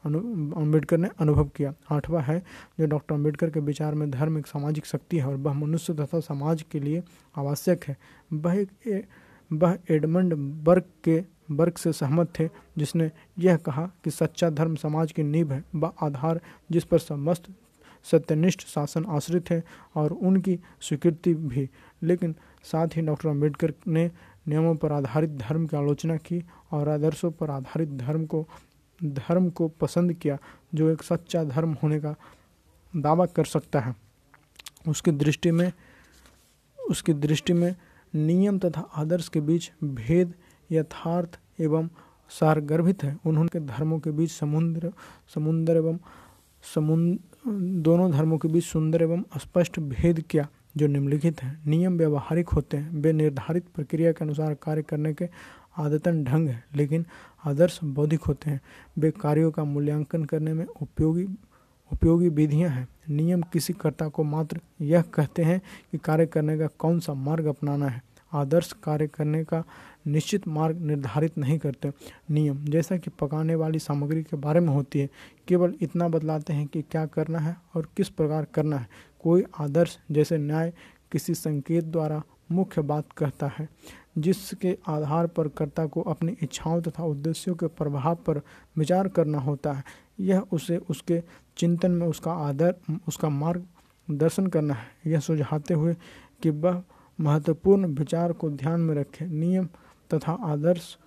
अंबेडकर ने अनुभव किया। आठवां है, जो डॉक्टर अंबेडकर के विचार में धर्म एक सामाजिक शक्ति है और वह मनुष्य तथा समाज के लिए आवश्यक है। वह वह एडमंड बर्ग के बर्ग से सहमत थे, जिसने यह कहा कि सच्चा धर्म समाज की नींव है व आधार जिस पर समस्त सत्यनिष्ठ शासन आश्रित है और उनकी स्वीकृति भी। लेकिन साथ ही डॉक्टर अंबेडकर ने नियमों पर आधारित धर्म की आलोचना की और आदर्शों पर आधारित धर्म को धर्म को पसंद किया, जो एक सच्चा धर्म होने का दावा कर सकता है। उसकी दृष्टि में, उसकी दृष्टि में नियम तथा आदर्श के बीच भेद, यथार्थ एवं सारगर्भित है। उन्होंने धर्मों के बीच समुद्र समुद्र एवं समुद्र दोनों धर्मों के बीच सुंदर एवं स्पष्ट भेद किया, जो निम्नलिखित हैं? नियम व्यवहारिक होते हैं। वे निर्धारित प्रक्रिया के अनुसार कार्य करने के आदतन ढंग है, लेकिन आदर्श बौद्धिक होते हैं। वे कार्यों का मूल्यांकन करने में उपयोगी उपयोगी विधियाँ हैं। नियम किसी कर्ता को मात्र यह कहते हैं कि कार्य करने का कौन सा मार्ग अपनाना है। आदर्श कार्य करने का निश्चित मार्ग निर्धारित नहीं करते। नियम जैसा कि पकाने वाली सामग्री के बारे में होती है, केवल इतना बदलाते हैं कि क्या करना है और किस प्रकार करना है। कोई आदर्श जैसे न्याय किसी संकेत द्वारा मुख्य बात कहता है, जिसके आधार पर कर्ता को अपनी इच्छाओं तथा उद्देश्यों के प्रभाव पर विचार करना होता है। यह उसे उसके चिंतन में उसका आदर, उसका मार्ग दर्शन करना है। यह सुझाते हुए कि वह महत्वपूर्ण विचार को ध्यान में रखें। नियम तथा आदर्श,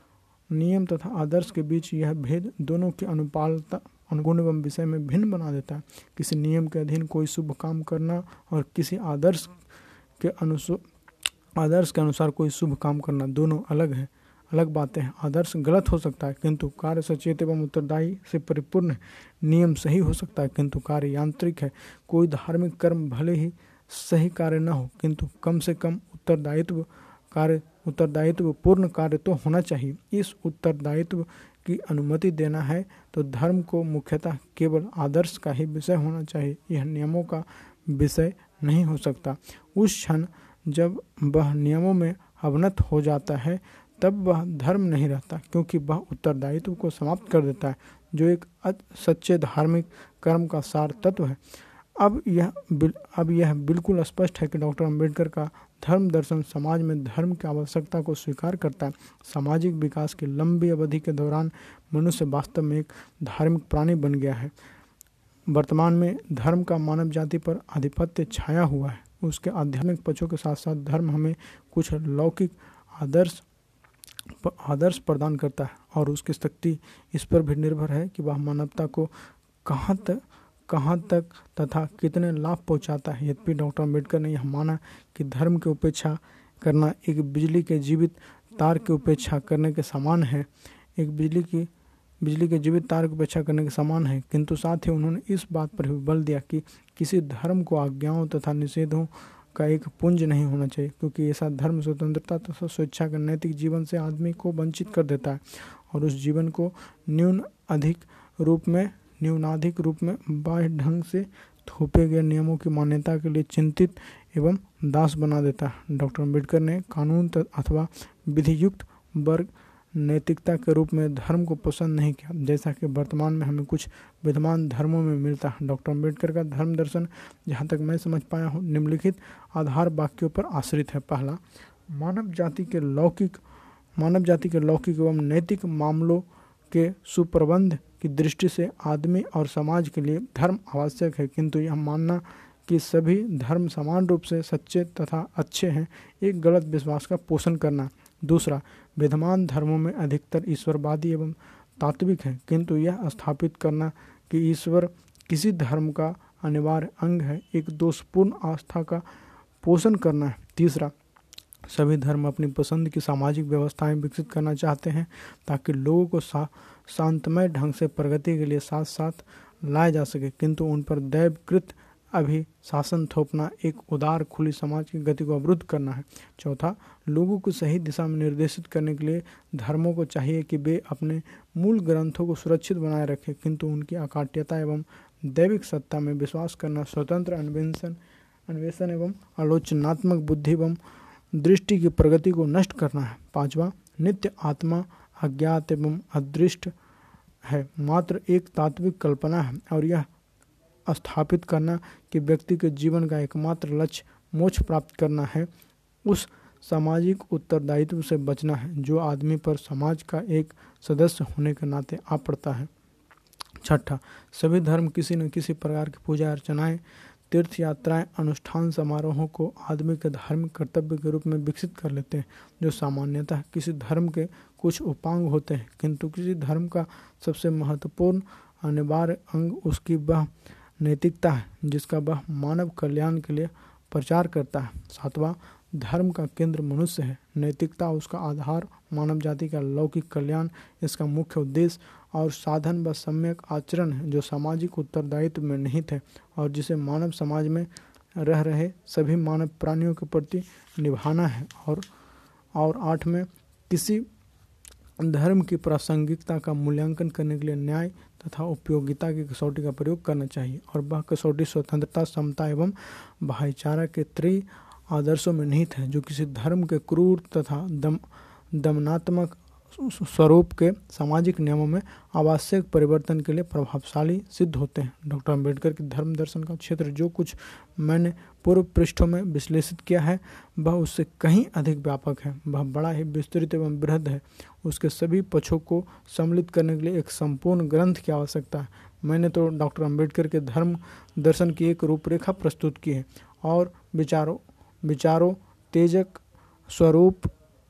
नियम तथा आदर्श के बीच यह भेद दोनों की अनुपालता, अनुगुण एवं विषय में भिन्न बना देता है। किसी नियम के अधीन कोई शुभ काम करना और किसी आदर्श के अनुसार आदर्श के अनुसार कोई शुभ काम करना दोनों अलग है। अलग बातें हैं। आदर्श गलत हो सकता है, किंतु कार्य सचेत एवं उत्तरदायी से परिपूर्ण नियम सही हो सकता है, किंतु कार्य यांत्रिक है। कोई धार्मिक कर्म भले ही सही कार्य न हो, किंतु कम से कम उत्तरदायित्व कार्य, उत्तरदायित्व, पूर्ण कार्य तो होना चाहिए। इस उत्तरदायित्व की अनुमति देना है तो धर्म को मुख्यतः केवल आदर्श का ही विषय होना चाहिए। यह नियमों का विषय नहीं हो सकता। उस क्षण जब वह नियमों में अवनत हो जाता है तब वह धर्म नहीं रहता, क्योंकि वह उत्तरदायित्व को समाप्त कर देता है, जो एक सच्चे धार्मिक कर्म का सार तत्व है। अब यह अब यह बिल्कुल स्पष्ट है कि डॉक्टर अंबेडकर का धर्म दर्शन समाज में धर्म की आवश्यकता को स्वीकार करता है। सामाजिक विकास की लंबी अवधि के दौरान मनुष्य वास्तव में एक धार्मिक प्राणी बन गया है। वर्तमान में धर्म का मानव जाति पर आधिपत्य छाया हुआ है। उसके आध्यात्मिक पक्षों के साथ साथ धर्म हमें कुछ लौकिक आदर्श आदर्श प्रदान करता है और उसकी शक्ति इस पर भी निर्भर है कि वह मानवता को कहाँ तक कहाँ तक तथा कितने लाभ पहुँचाता है। यद्यपि डॉक्टर अंबेडकर ने यह माना कि धर्म की उपेक्षा करना एक बिजली के जीवित तार की उपेक्षा करने के समान है, एक बिजली की, बिजली के जीवित तार की उपेक्षा करने के समान है। किंतु साथ ही उन्होंने इस बात पर भी बल दिया कि किसी धर्म को आज्ञाओं तथा निषेधों का एक पुंज नहीं होना चाहिए, क्योंकि ऐसा धर्म स्वतंत्रता तथा स्वेच्छा के नैतिक जीवन से आदमी को वंचित कर देता है और उस जीवन को न्यून अधिक रूप में, न्यूनाधिक रूप में बाह्य ढंग से थोपे गए नियमों की मान्यता के लिए चिंतित एवं दास बना देता है। डॉक्टर अंबेडकर ने कानून अथवा विधियुक्त वर्ग नैतिकता के रूप में धर्म को पसंद नहीं किया। जैसा कि वर्तमान में हमें कुछ विद्यमान धर्मों में मिलता है। डॉक्टर अंबेडकर का धर्म दर्शन जहाँ तक मैं समझ पाया हूँ, निम्नलिखित आधार वाक्यों पर आश्रित है। पहला, मानव जाति के लौकिक, मानव जाति के लौकिक एवं नैतिक मामलों के सुप्रबंध की दृष्टि से आदमी और समाज के लिए धर्म आवश्यक है। किंतु यह मानना कि सभी धर्म समान रूप से सच्चे तथा अच्छे हैं, एक गलत विश्वास का पोषण करना। दूसरा विद्यमान धर्मों में अधिकतर ईश्वरवादी एवं तात्विक है, किंतु यह स्थापित करना कि ईश्वर किसी धर्म का अनिवार्य अंग है, एक दोषपूर्ण आस्था का पोषण करना है। तीसरा, सभी धर्म अपनी पसंद की सामाजिक व्यवस्थाएँ विकसित करना चाहते हैं, ताकि लोगों को सा, शांतमय ढंग से प्रगति के लिए साथ साथ लाया जा सके, किंतु उन पर दैवकृत अभी शासन थोपना एक उदार खुली समाज की गति को अवरुद्ध करना है। चौथा, लोगों को सही दिशा में निर्देशित करने के लिए धर्मों को चाहिए कि वे अपने मूल ग्रंथों को सुरक्षित बनाए रखें, किंतु उनकी अकाट्यता एवं दैविक सत्ता में विश्वास करना, स्वतंत्र अन्वेषण अन्वेषण एवं आलोचनात्मक बुद्धि एवं दृष्टि की प्रगति को नष्ट करना है। पांचवा, नित्य आत्मा अज्ञात एवं अदृष्ट है, मात्र एक तात्विक कल्पना है और यह स्थापित करना कि व्यक्ति के जीवन का एकमात्र लक्ष्य मोक्ष प्राप्त करना है। उस सामाजिक उत्तरदायित्व से बचना है, जो आदमी पर समाज का एक सदस्य होने के नाते आ पड़ता है। छठा, सभी धर्म किसी न किसी प्रकार की पूजा अर्चनाएँ तीर्थ यात्राएँ अनुष्ठान समारोहों को आदमी के धार्मिक कर्तव्य के रूप में विकसित कर लेते हैं, जो सामान्यतः किसी धर्म के कुछ उपांग होते हैं। किंतु किसी धर्म का सबसे महत्वपूर्ण अनिवार्य अंग उसकी वह नैतिकता है, जिसका वह मानव कल्याण के लिए प्रचार करता है। सातवां, धर्म का केंद्र मनुष्य है। नैतिकता उसका आधार, मानव जाति का लौकिक कल्याण, इसका मुख्य उद्देश्य और साधन व सम्यक आचरण है, जो सामाजिक उत्तरदायित्व में निहित है और जिसे मानव समाज में रह रहे सभी मानव प्राणियों के प्रति निभाना है। और और आठ में किसी धर्म की प्रासंगिकता का मूल्यांकन करने के लिए न्याय तथा उपयोगिता की कसौटी का प्रयोग करना चाहिए और वह कसौटी स्वतंत्रता, समता एवं भाईचारा के त्रि आदर्शों में निहित है, जो किसी धर्म के क्रूर तथा दम, दमनात्मक स्वरूप के सामाजिक नियमों में आवश्यक परिवर्तन के लिए प्रभावशाली सिद्ध होते हैं। डॉक्टर अंबेडकर के धर्म दर्शन का क्षेत्र जो कुछ मैंने पूर्व पृष्ठों में विश्लेषित किया है, वह उससे कहीं अधिक व्यापक है। वह बड़ा ही विस्तृत एवं बृहद है। उसके सभी पक्षों को सम्मिलित करने के लिए एक संपूर्ण ग्रंथ की आवश्यकता है। मैंने तो डॉक्टर अंबेडकर के धर्म दर्शन की एक रूपरेखा प्रस्तुत की है और विचारों विचारों, तेजक स्वरूप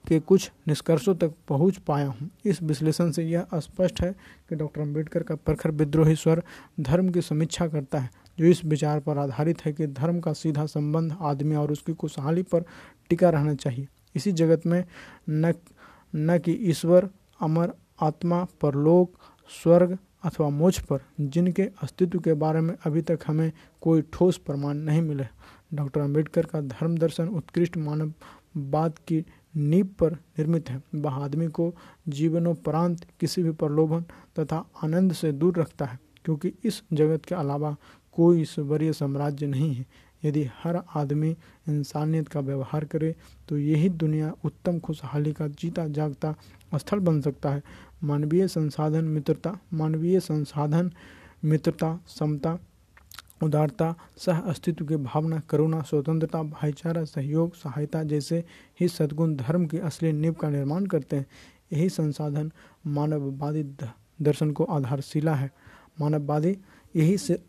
के कुछ निष्कर्षों तक पहुँच पाया हूँ। इस विश्लेषण से यह स्पष्ट है कि डॉक्टर अंबेडकर का प्रखर विद्रोही स्वर धर्म की समीक्षा करता है, जो इस विचार पर आधारित है कि धर्म का सीधा संबंध आदमी और उसकी खुशहाली पर टिका रहना चाहिए। इसी जगत में न न कि ईश्वर, अमर आत्मा, परलोक, स्वर्ग अथवा मोक्ष पर, जिनके अस्तित्व के बारे में अभी तक हमें कोई ठोस प्रमाण नहीं मिले। डॉक्टर अंबेडकर का धर्म दर्शन उत्कृष्ट मानव मानववाद की नींव पर निर्मित है। वह आदमी को जीवनोपरांत किसी भी प्रलोभन तथा आनंद से दूर रखता है, क्योंकि इस जगत के अलावा कोई ईश्वरीय साम्राज्य नहीं है। यदि हर आदमी इंसानियत का व्यवहार करे तो यही दुनिया उत्तम, खुशहाली का जीता जागता स्थल बन सकता है। मानवीय संसाधन मित्रता, मानवीय संसाधन मित्रता, समता उदारता, सह अस्तित्व की भावना, करुणा, स्वतंत्रता, भाईचारा, सहयोग, सहायता जैसे ही सद्गुण धर्म की असली नींव का निर्माण करते हैं, यही संसाधन मानववादी दर्शन को आधारशिला है। मानववादी यही से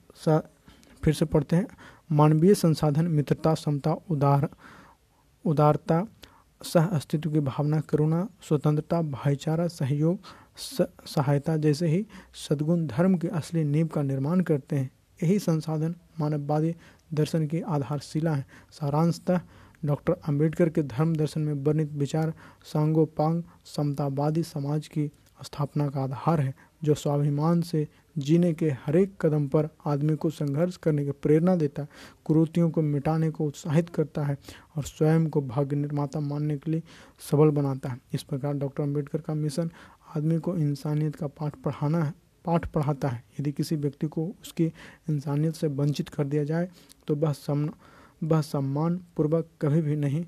फिर से पढ़ते हैं, मानवीय संसाधन, मित्रता, समता, उदार उदारता, सह अस्तित्व की भावना, करुणा, स्वतंत्रता, भाईचारा, सहयोग सहायता जैसे ही सद्गुण धर्म की असली नींव का निर्माण करते हैं। यही संसाधन मानववादी दर्शन की आधारशिला है। सारांशतः, डॉक्टर अंबेडकर के धर्म दर्शन में वर्णित विचार सांगोपांग समतावादी समाज की स्थापना का आधार है, जो स्वाभिमान से जीने के हरेक कदम पर आदमी को संघर्ष करने की प्रेरणा देता है कुरूतियों को मिटाने को उत्साहित करता है और स्वयं को भाग्य निर्माता मानने के लिए सबल बनाता है। इस प्रकार डॉक्टर अंबेडकर का मिशन आदमी को इंसानियत का पाठ पढ़ाना है। पाठ पढ़ाता है। यदि किसी व्यक्ति को उसकी इंसानियत से वंचित कर दिया जाए तो वह सम वह सम्मान पूर्वक कभी भी नहीं,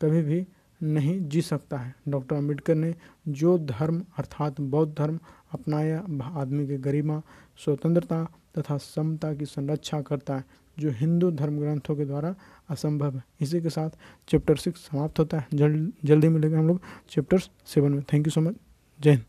कभी भी नहीं जी सकता है। डॉक्टर अंबेडकर ने जो धर्म, अर्थात बौद्ध धर्म, अपनाया, वह आदमी के गरिमा, स्वतंत्रता तथा समता की संरक्षा करता है, जो हिंदू धर्म ग्रंथों के द्वारा असंभव है। इसी के साथ चैप्टर सिक्स समाप्त होता है। जल्द, जल्दी मिलेगा हम लोग चैप्टर सेवन में। थैंक यू सो मच जय हिंद।